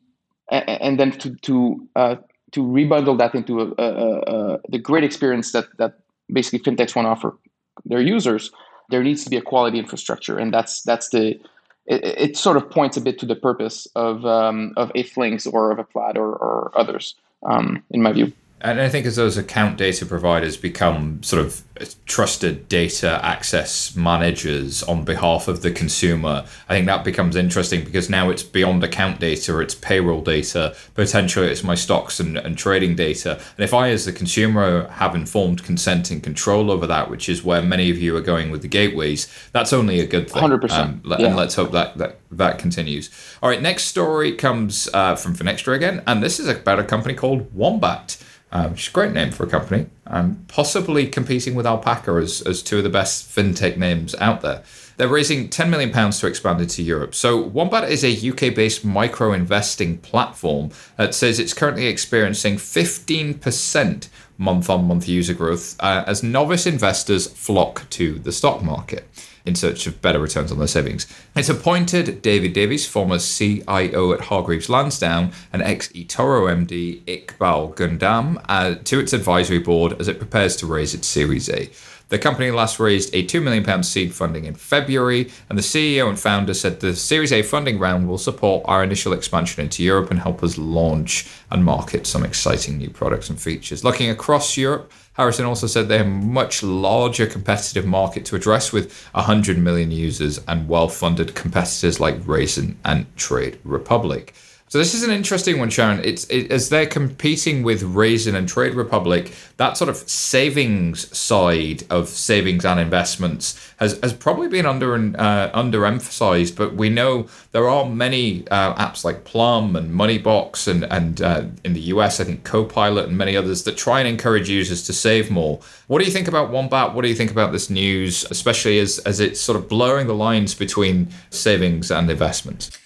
and then to to uh, to rebundle that into a, a, a, the great experience that that basically fintechs want to offer their users there needs to be a quality infrastructure, and that's that's the it, it sort of points a bit to the purpose of um, of Flinks or of a Plaid or, or others, um, in my view. And I think as those account data providers become sort of trusted data access managers on behalf of the consumer, I think that becomes interesting because now it's beyond account data, it's payroll data, potentially it's my stocks and, and trading data. And if I, as the consumer, have informed consent and control over that, which is where many of you are going with the gateways, that's only a good thing. 100%. Um, yeah. And let's hope that, that that continues. All right, next story comes uh, from Finextra again, and this is about a company called Wombat. Uh, which is a great name for a company, and possibly competing with Alpaca as, as two of the best fintech names out there. They're raising 10 million pounds to expand into Europe. So Wombat is a UK-based micro investing platform that says it's currently experiencing 15% month-on-month user growth uh, as novice investors flock to the stock market in search of better returns on their savings. It's appointed David Davies, former CIO at Hargreaves Lansdown, and ex eToro MD Iqbal Gandham, uh, to its advisory board as it prepares to raise its Series A. The company last raised a £2 million seed funding in February, and the CEO and founder said the Series A funding round will support our initial expansion into Europe and help us launch and market some exciting new products and features. Looking across Europe, Harrison also said they have a much larger competitive market to address with 100 million users and well funded competitors like Raisin and Trade Republic. So this is an interesting one, Sharon. It's it, as they're competing with Raisin and Trade Republic. That sort of savings side of savings and investments has, has probably been under uh, underemphasized. But we know there are many uh, apps like Plum and Moneybox and and uh, in the US, I think Copilot and many others that try and encourage users to save more. What do you think about Wombat? What do you think about this news, especially as as it's sort of blurring the lines between savings and investments?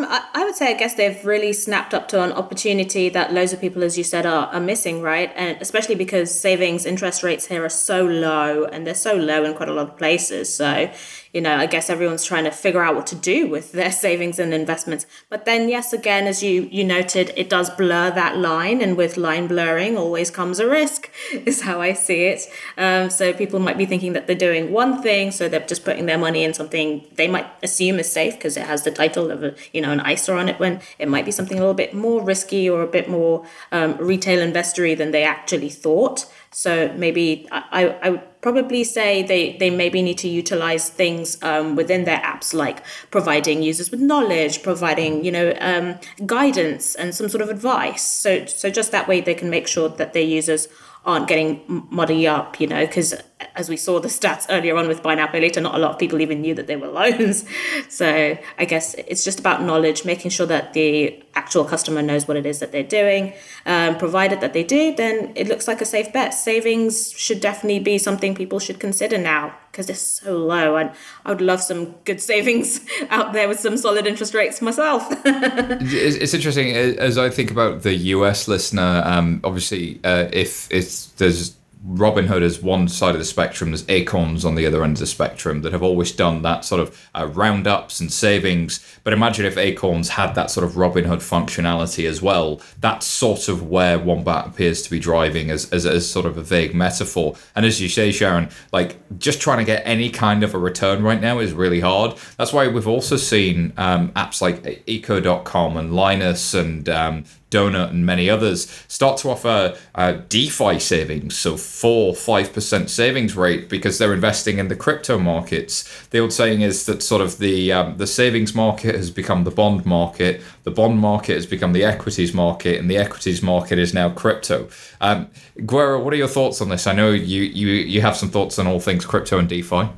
Um, I, I, would say, I guess they've really snapped up to an opportunity that loads of people, as you said, are, are missing, right? And especially because savings interest rates here are so low and they're so low in quite a lot of places. So you know, I guess everyone's trying to figure out what to do with (laughs) their savings and investments. But then, yes, again, as you you noted, it does blur that line, and with line blurring always comes a risk, (laughs) is how I see it. Um, so people might be thinking that they're doing one thing, so they're just putting their money in something they might assume is safe because it has the title of a you know an ISA on it, when it might be something a little bit more risky or a bit more um, retail investory than they actually thought. So maybe I, I would probably say they, they maybe need to utilize things um, within their apps like providing users with knowledge, providing you know um, guidance and some sort of advice. So so just that way they can make sure that their users aren't getting muddy up, you know, because as we saw the stats earlier on with buy now pay later, not a lot of people even knew that they were loans. (laughs) So I guess it's just about knowledge, making sure that the actual customer knows what it is that they're doing. Um, provided that they do, then it looks like a safe bet. Savings should definitely be something people should consider now because they're so low, and I would love some good savings (laughs) out there with some solid interest rates myself. (laughs) it's, interesting as I think about the US listener. Um, obviously, uh, if it's there's Robinhood is one side of the spectrum. There's Acorns on the other end of the spectrum that have always done that sort of uh, roundups and savings. But imagine if Acorns had that sort of Robinhood functionality as well. That's sort of where Wombat appears to be driving as, as, as sort of a vague metaphor. And as you say, Sharon, like just trying to get any kind of a return right now is really hard. That's why we've also seen um, apps like Eco.com and Linus and um, Donut and many others start to offer uh, DeFi savings, so four five percent savings rate because they're investing in the crypto markets. The old saying is that sort of the um, the savings market has become the bond market, the bond market has become the equities market, and the equities market is now crypto. Um, Gwera, what are your thoughts on this? I know you you you have some thoughts on all things crypto and DeFi.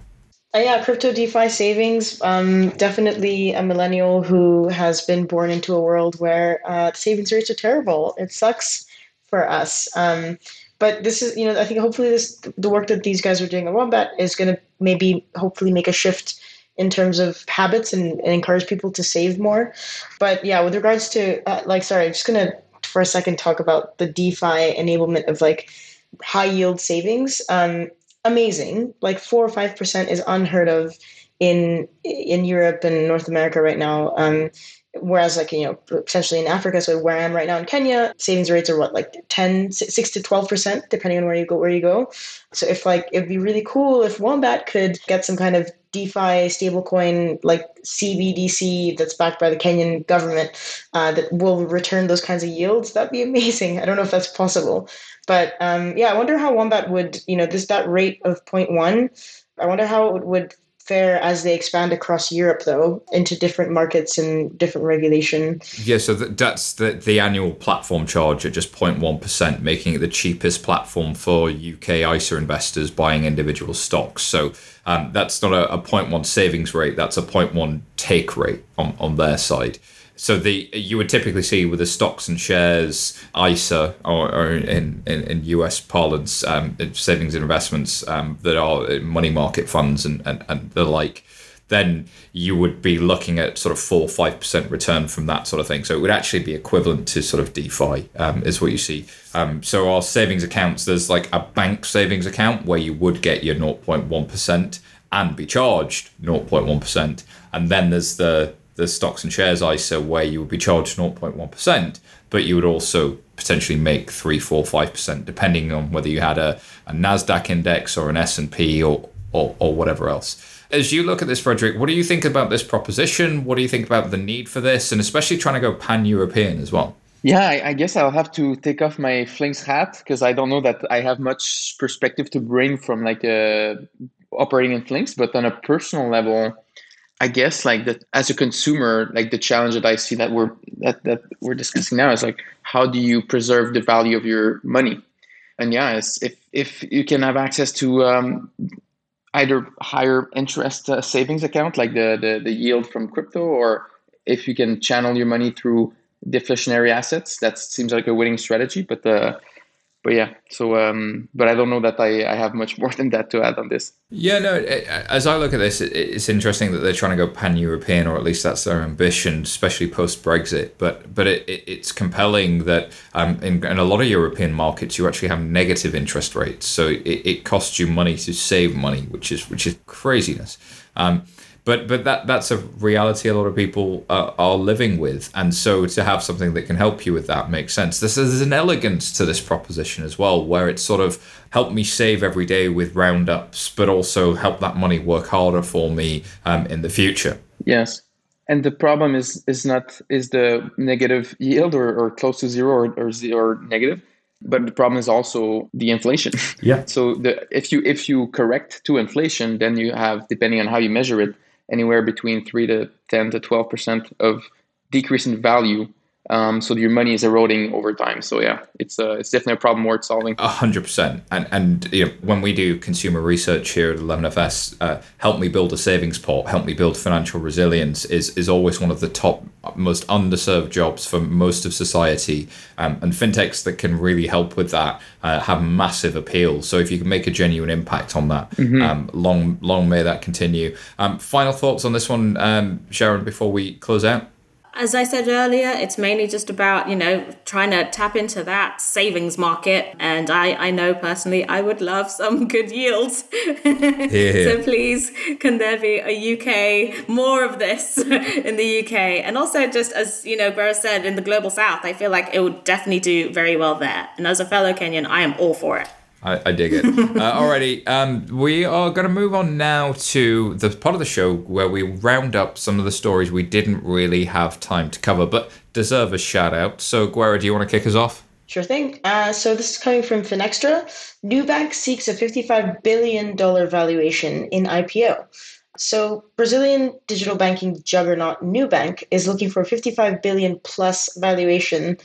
Uh, yeah, crypto DeFi savings. Um, definitely a millennial who has been born into a world where uh, savings rates are terrible. It sucks for us. Um, but this is, you know, I think hopefully this the work that these guys are doing at Wombat is going to maybe hopefully make a shift in terms of habits and, and, encourage people to save more. But yeah, with regards to uh, like, sorry, I'm just going to for a second talk about the DeFi enablement of like high yield savings. Um, amazing. Like four or five percent is unheard of in in Europe and North America right now. Um, whereas like you know potentially in africa so where i am right now in kenya savings rates are what like 10 6 to 12 percent depending on where you go where you go so if like it'd be really cool if wombat could get some kind of defi stablecoin like cbdc that's backed by the kenyan government uh, that will return those kinds of yields that'd be (laughs) amazing i don't know if that's possible but um, yeah, I wonder how Wombat would, you know, this that rate of 0.1. I wonder how it would fare as they expand across Europe, though, into different markets and different regulation. Yeah, so that's the, the annual platform charge at just 0.1%, making it the cheapest platform for UK ISA investors buying individual stocks. So um, that's not a, a 0.1 savings rate, that's a 0.1 take rate on, on their side. So the you would typically see with the stocks and shares ISA or, or in, in, in US parlance um, savings and investments um, that are money market funds and, and, and the like then you would be looking at sort of four five percent return from that sort of thing. So it would actually be equivalent to sort of DeFi, um, is what you see. Um, so our savings accounts, there's like a bank savings account where you would get your 0.1 percent and be charged 0.1 percent, and then there's the the stocks and shares ISA where you would be charged 0.1 percent, but you would also potentially make three, four, five percent, depending on whether you had a, a Nasdaq index or an S and P or, or or whatever else as you look at this, Frederick, what do you think about this proposition? What do you think about the need for this, and especially trying to go pan European as well? Yeah, I, guess I'll have to take off my Flinks hat because I don't know that I have much perspective to bring from like uh, operating in Flinks. But on a personal level, I guess like that as a consumer, like the challenge that I see that we're that that we're discussing now is like how do you preserve the value of your money? And yeah, if if you can have access to um, either higher interest uh, savings account like the, the the yield from crypto or if you can channel your money through deflationary assets that seems like a winning strategy but uh, but yeah so um, but i don't know that I, I have much (laughs) more than that to add on this. Yeah no as i look at this it's interesting that they're trying to go pan-european or at least that's their ambition especially post-brexit. But but it, it it's compelling that um, in, in, a lot of european markets you actually have negative interest rates. So it, it costs you money to save money which is which is craziness. Um, but but that that's a reality a lot of people uh, are living with. And so to have something that can help you with that makes sense. This is an elegance to this proposition as well where it's sort of help me save every day with roundups but also help that money work harder for me um, in the future. Yes. And the problem is is not is the negative yield or, or close to zero or, or zero or negative but the problem is also the inflation. Yeah. (laughs) So the if you if you correct to inflation then you have depending on how you measure it anywhere between 3 to 10 to 12% of decrease in value um, so your money is eroding over time. So yeah, it's uh, it's definitely a problem worth solving. A hundred percent. And and you know when we do consumer research here at 11FS, uh, help me build a savings pot, help me build financial resilience is is always one of the top most underserved jobs for most of society. Um, and fintechs that can really help with that uh, have massive appeal. So if you can make a genuine impact on that, mm-hmm. um, long long may that continue. Um, final thoughts on this one, um, Sharon, before we close out as I said earlier, it's mainly just about, you know, trying to tap into that savings market. And I, I know personally I would love some (laughs) good yields. Yeah. so please, can there be a UK, more of this (laughs) in the UK? And also, just as, you know, Gwera said, in the global south, I feel like it would definitely do very well there. And as a fellow Kenyan, I am all for it. I, I dig it. (laughs) uh, alrighty, um, we are going to move on now to the part of the show where we round up some of the stories we didn't really have time to cover, but deserve a shout out. So, Gwera, do you want to kick us off? Sure thing. Uh, so this is coming from Finextra. Nubank seeks a $55 billion valuation in IPO. So Brazilian digital banking juggernaut Nubank is looking for a 55 billion plus valuation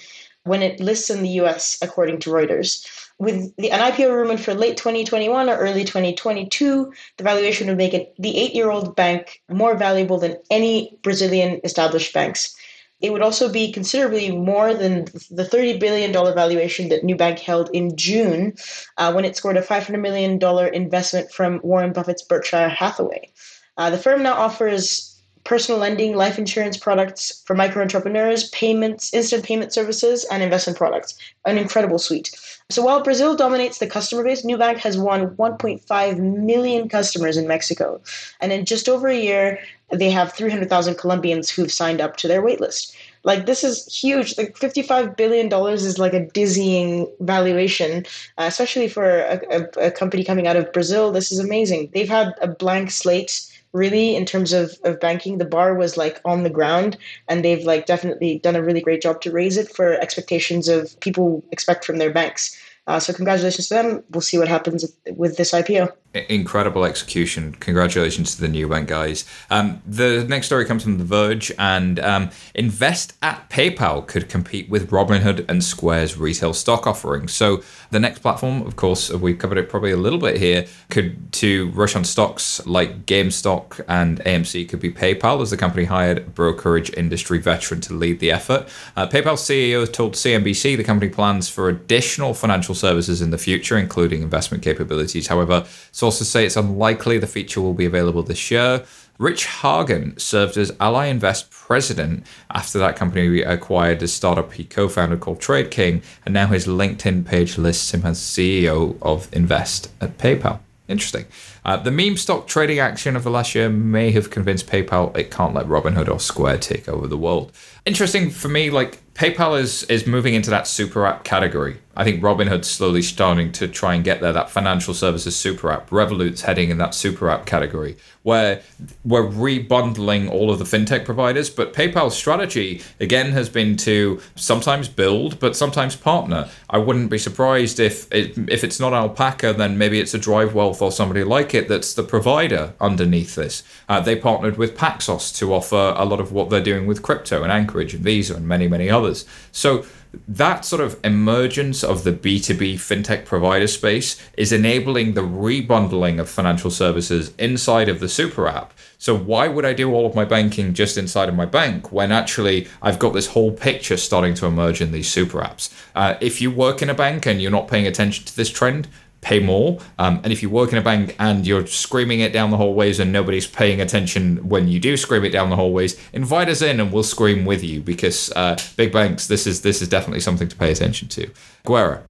when it lists in the US, according to Reuters. With the, an IPO rumored for late 2021 or early 2022, the valuation would make it the eight-year-old bank more valuable than any Brazilian established banks. It would also be considerably more than the $30 billion valuation that Nubank held in June uh, when it scored a $500 million investment from Warren Buffett's Berkshire Hathaway. Uh, the firm now offers personal lending, life insurance products for micro entrepreneurs, payments, instant payment services, and investment products. An incredible suite. So while Brazil dominates the customer base, Nubank has won 1.5 million customers in Mexico. And in just over a year, they have 300,000 Colombians who've signed up to their waitlist. Like this is huge. Like fifty-five billion dollars is like a dizzying valuation, uh, especially for a, a, a company coming out of Brazil. This is amazing. They've had a blank slate really in terms of, of banking the bar was like on the ground and they've like definitely done a really great job to raise it for expectations of people expect from their banks. Uh, so congratulations to them. We'll see what happens with this ipo incredible execution. Congratulations to the Nubank guys. Um, the next story comes from The Verge, and um, Invest at PayPal could compete with Robinhood and Square's retail stock offerings. So the next platform, of course, we've covered it probably a little bit here, could to rush on stocks like GameStop and AMC could be PayPal, as the company hired a brokerage industry veteran to lead the effort. Uh, PayPal's CEO told CNBC the company plans for additional financial services in the future, including investment capabilities. However, sources say it's unlikely the feature will be available this year. Rich Hagen served as Ally Invest president after that company acquired a startup he co founded called TradeKing, and now his LinkedIn page lists him as CEO of Invest at PayPal. Interesting. Uh, the meme stock trading action of the last year may have convinced PayPal it can't let Robinhood or Square take over the world. Interesting for me, like PayPal is is moving into that super app category. I think Robinhood's slowly starting to try and get there. That financial services super app. Revolut's heading in that super app category where we're rebundling all of the fintech providers. But PayPal's strategy again has been to sometimes build, but sometimes partner. I wouldn't be surprised if it, if it's not Alpaca, then maybe it's a DriveWealth or somebody like it that's the provider underneath this. Uh, they partnered with Paxos to offer a lot of what they're doing with crypto and Anchorage and Visa and many many others others. So that sort of emergence of the B2B fintech provider space is enabling the rebundling of financial services inside of the super app. So, why would I do all of my banking just inside of my bank when actually I've got this whole picture starting to emerge in these super apps? Uh, if you work in a bank and you're not paying attention to this trend, pay more. Um, and if you work in a bank and you're screaming it down the hallways and nobody's paying attention when you do scream it down the hallways, invite us in and we'll scream with you because uh, big banks, this is this is definitely something to pay attention to. Gwera.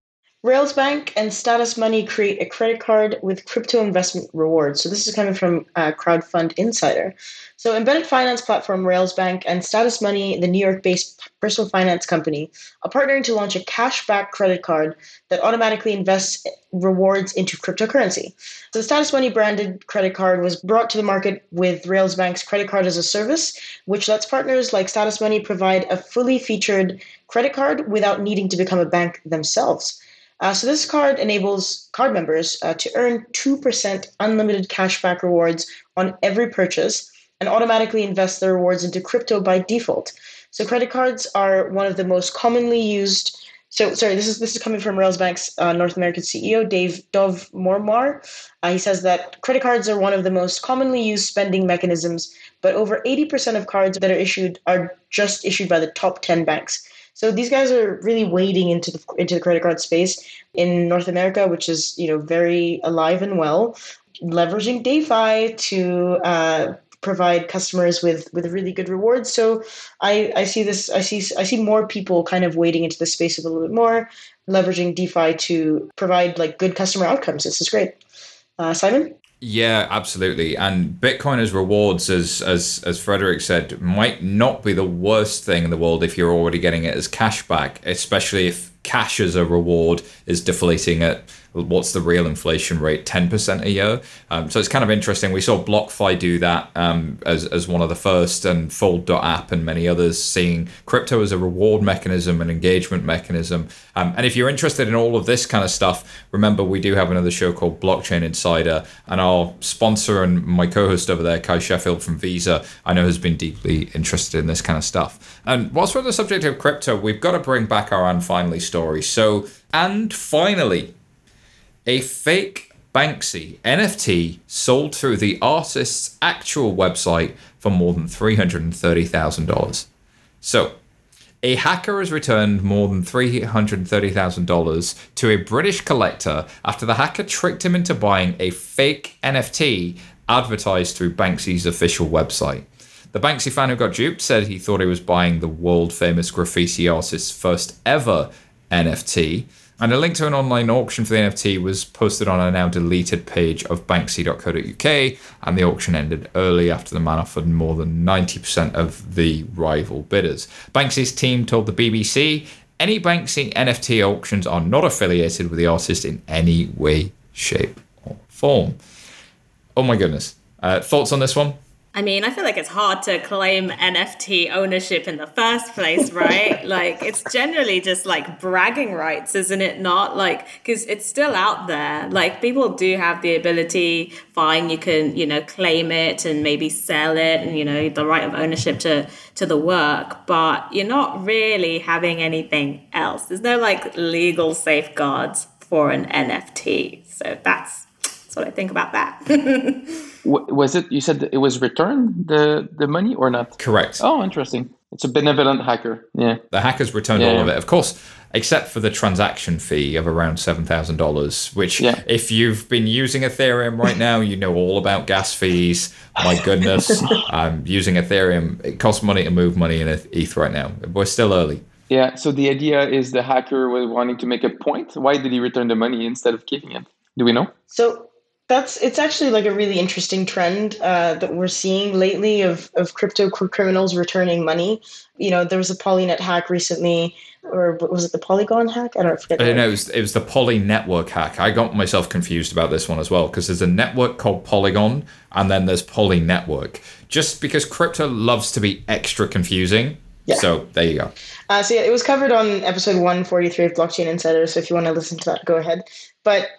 Rails Bank and Status Money create a credit card with crypto investment rewards. So this is coming from uh, Crowdfund Insider. So embedded finance platform Railsbank and Status Money, the New York-based personal finance company, are partnering to launch a cashback credit card that automatically invests rewards into cryptocurrency. So the Status Money branded credit card was brought to the market with Railsbank's credit card as a service, which lets partners like Status Money provide a fully featured credit card without needing to become a bank themselves. Uh, so this card enables card members uh, to earn 2% unlimited cashback rewards on every purchase and automatically invest the rewards into crypto by default. So credit cards are one of the most commonly used. So sorry, this is this is coming from Railsbank's uh, North American CEO Dave Dov Marmor. Uh, he says that credit cards are one of the most commonly used spending mechanisms, but over 80% of cards that are issued are just issued by the top 10 banks. So these guys are really wading into the into the credit card space in North America, which is you know very alive and well, leveraging DeFi to uh, provide customers with with really good rewards. So I I see this I see I see more people kind of wading into the space a little bit more, leveraging DeFi to provide like good customer outcomes. This is great. Uh, Simon. Yeah, absolutely. And Bitcoin as rewards, as as as Frederick said, might not be the worst thing in the world if you're already getting it as cash back, especially if cash as a reward is deflating at what's the real inflation rate? 10% a year. Um, so it's kind of interesting. We saw blockfi do that um, as, as one of the first and fold.app and many others seeing crypto as a reward mechanism and engagement mechanism. Um, and if you're interested in all of this kind of stuff remember we do have another show called blockchain insider and our sponsor and my co-host over there Cuy sheffield from visa i know has been deeply interested in this kind of stuff. And whilst we're on the subject of crypto we've got to bring back our and finally story. So and finally a fake Banksy NFT sold through the artist's actual website for more than $330,000. So, a hacker has returned more than $330,000 to a British collector after the hacker tricked him into buying a fake NFT advertised through Banksy's official website. The Banksy fan who got duped said he thought he was buying the world famous graffiti artist's first ever NFT, and a link to an online auction for the NFT was posted on a now deleted page of banksy.co.uk, and the auction ended early after the man offered more than 90% of the rival bidders. Banksy's team told the BBC any Banksy NFT auctions are not affiliated with the artist in any way, shape, or form. Oh my goodness. Uh, thoughts on this one? I mean, I feel like it's hard to claim NFT ownership in the first place, right? (laughs) like, it's generally just like bragging rights, isn't it not? Like, because it's still out there. Like, people do have the ability, fine, you can, you know, claim it and maybe sell it and, you know, the right of ownership to, to the work, but you're not really having anything else. There's no like legal safeguards for an NFT. So that's, that's what I think about that. (laughs) was it you said it was returned the the money or not? Correct. Oh interesting. It's a benevolent hacker yeah. The hackers returned yeah, all of it of course except for the transaction fee of around $7000 which yeah. if you've been using ethereum right now you know all about gas fees. My goodness. I'm (laughs) um, using ethereum it costs money to move money in eth right now. We're still early. Yeah so the idea is the hacker was wanting to make a point. Why did he return the money instead of keeping it? Do we know? So that's it's actually like a really interesting trend uh, that we're seeing lately of of crypto criminals returning money. You know, there was a Polynet hack recently, or was it the Polygon hack? I don't forget. I know it was it was the Poly network hack. I got myself confused about this one as well because there's a network called Polygon and then there's Poly network. Just because crypto loves to be extra confusing. Yeah. So there you go. Uh, so yeah, it was covered on episode 143 of Blockchain Insider. So if you want to listen to that, go ahead. But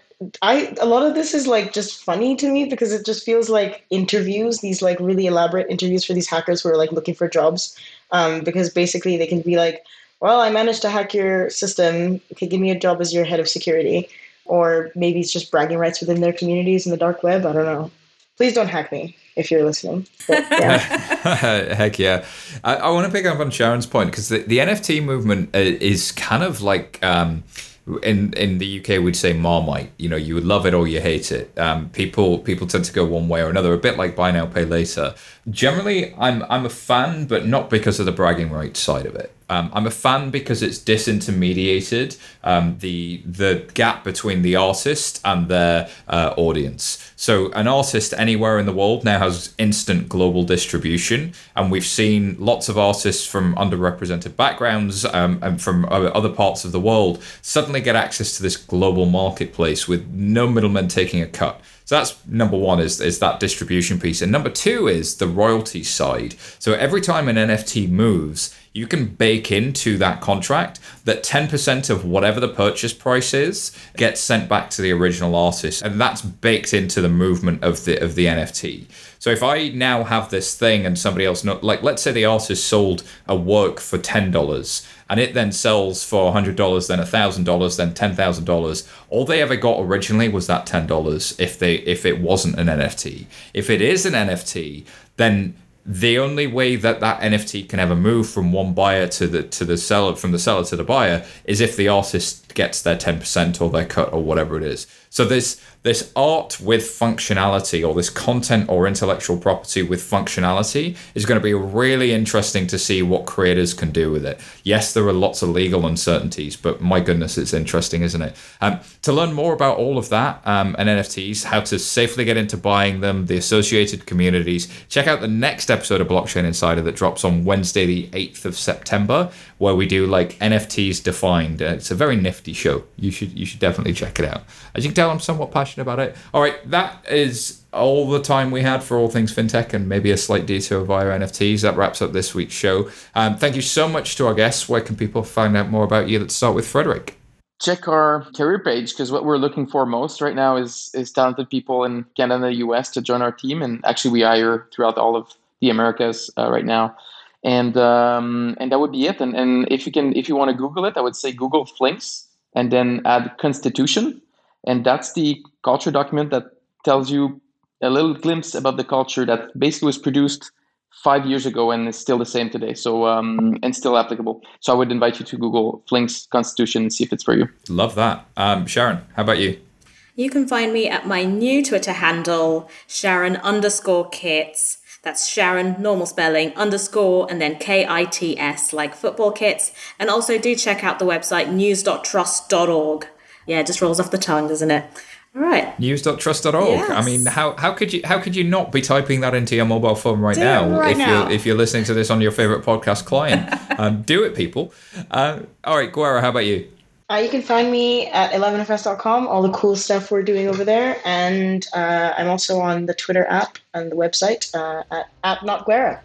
I a lot of this is like just funny to me because it just feels like interviews, these like really elaborate interviews for these hackers who are like looking for jobs. Um, because basically they can be like, well, I managed to hack your system. Okay, give me a job as your head of security. Or maybe it's just bragging rights within their communities in the dark web. I don't know. Please don't hack me if you're listening. But, (laughs) yeah. (laughs) Heck yeah. I, I want to pick up on Sharon's point because the, the NFT movement uh, is kind of like. Um, in in the UK we'd say marmite. You know, you would love it or you hate it. Um, people people tend to go one way or another, a bit like buy now pay later. Generally, I'm I'm a fan, but not because of the bragging rights side of it. Um, I'm a fan because it's disintermediated um, the the gap between the artist and their uh, audience. So an artist anywhere in the world now has instant global distribution, and we've seen lots of artists from underrepresented backgrounds um, and from other parts of the world suddenly get access to this global marketplace with no middlemen taking a cut. So that's number one is, is that distribution piece. And number two is the royalty side. So every time an NFT moves, you can bake into that contract that 10% of whatever the purchase price is gets sent back to the original artist. And that's baked into the movement of the of the NFT. So if I now have this thing and somebody else know, like let's say the artist sold a work for ten dollars and it then sells for hundred dollars, then thousand dollars, then ten thousand dollars. All they ever got originally was that ten dollars if they if it wasn't an NFT. If it is an NFT, then the only way that that NFT can ever move from one buyer to the to the seller from the seller to the buyer is if the artist gets their 10% or their cut or whatever it is. So this this art with functionality or this content or intellectual property with functionality is going to be really interesting to see what creators can do with it. Yes, there are lots of legal uncertainties, but my goodness, it's interesting, isn't it? Um, to learn more about all of that um, and NFTs, how to safely get into buying them, the associated communities, check out the next episode of Blockchain Insider that drops on Wednesday, the 8th of September, where we do like NFTs defined. Uh, it's a very nifty show. You should you should definitely check it out. As you can tell, I'm somewhat passionate about it. All right, that is all the time we had for all things fintech and maybe a slight detour via NFTs. That wraps up this week's show. Um, thank you so much to our guests. Where can people find out more about you? Let's start with Frederick. Check our career page because what we're looking for most right now is is talented people in Canada and the US to join our team. And actually, we hire throughout all of the Americas uh, right now and um, and that would be it. And and if you can, if you want to Google it, I would say Google Flinks and then add Constitution, and that's the culture document that tells you a little glimpse about the culture that basically was produced five years ago and is still the same today. So um, and still applicable. So I would invite you to Google Flinks Constitution and see if it's for you. Love that, um, Sharon. How about you? You can find me at my new Twitter handle, Sharon underscore Kits. That's Sharon, normal spelling, underscore, and then K I T S, like football kits. And also do check out the website news.trust.org. Yeah, it just rolls off the tongue, doesn't it? All right. News.trust.org. Yes. I mean, how, how could you how could you not be typing that into your mobile phone right do now right if now. you're if you're listening to this on your favorite podcast client? (laughs) um, do it, people. Uh, all right, Gwera, how about you? Uh, you can find me at 11fs.com, all the cool stuff we're doing over there. And uh, I'm also on the Twitter app and the website uh, at, at NotGwera.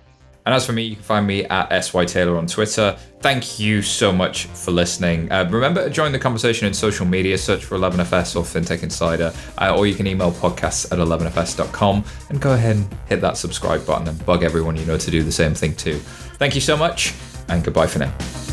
And as for me, you can find me at SY Taylor on Twitter. Thank you so much for listening. Uh, remember to join the conversation in social media, search for 11FS or FinTech Insider, uh, or you can email podcasts at 11FS.com and go ahead and hit that subscribe button and bug everyone you know to do the same thing too. Thank you so much, and goodbye for now.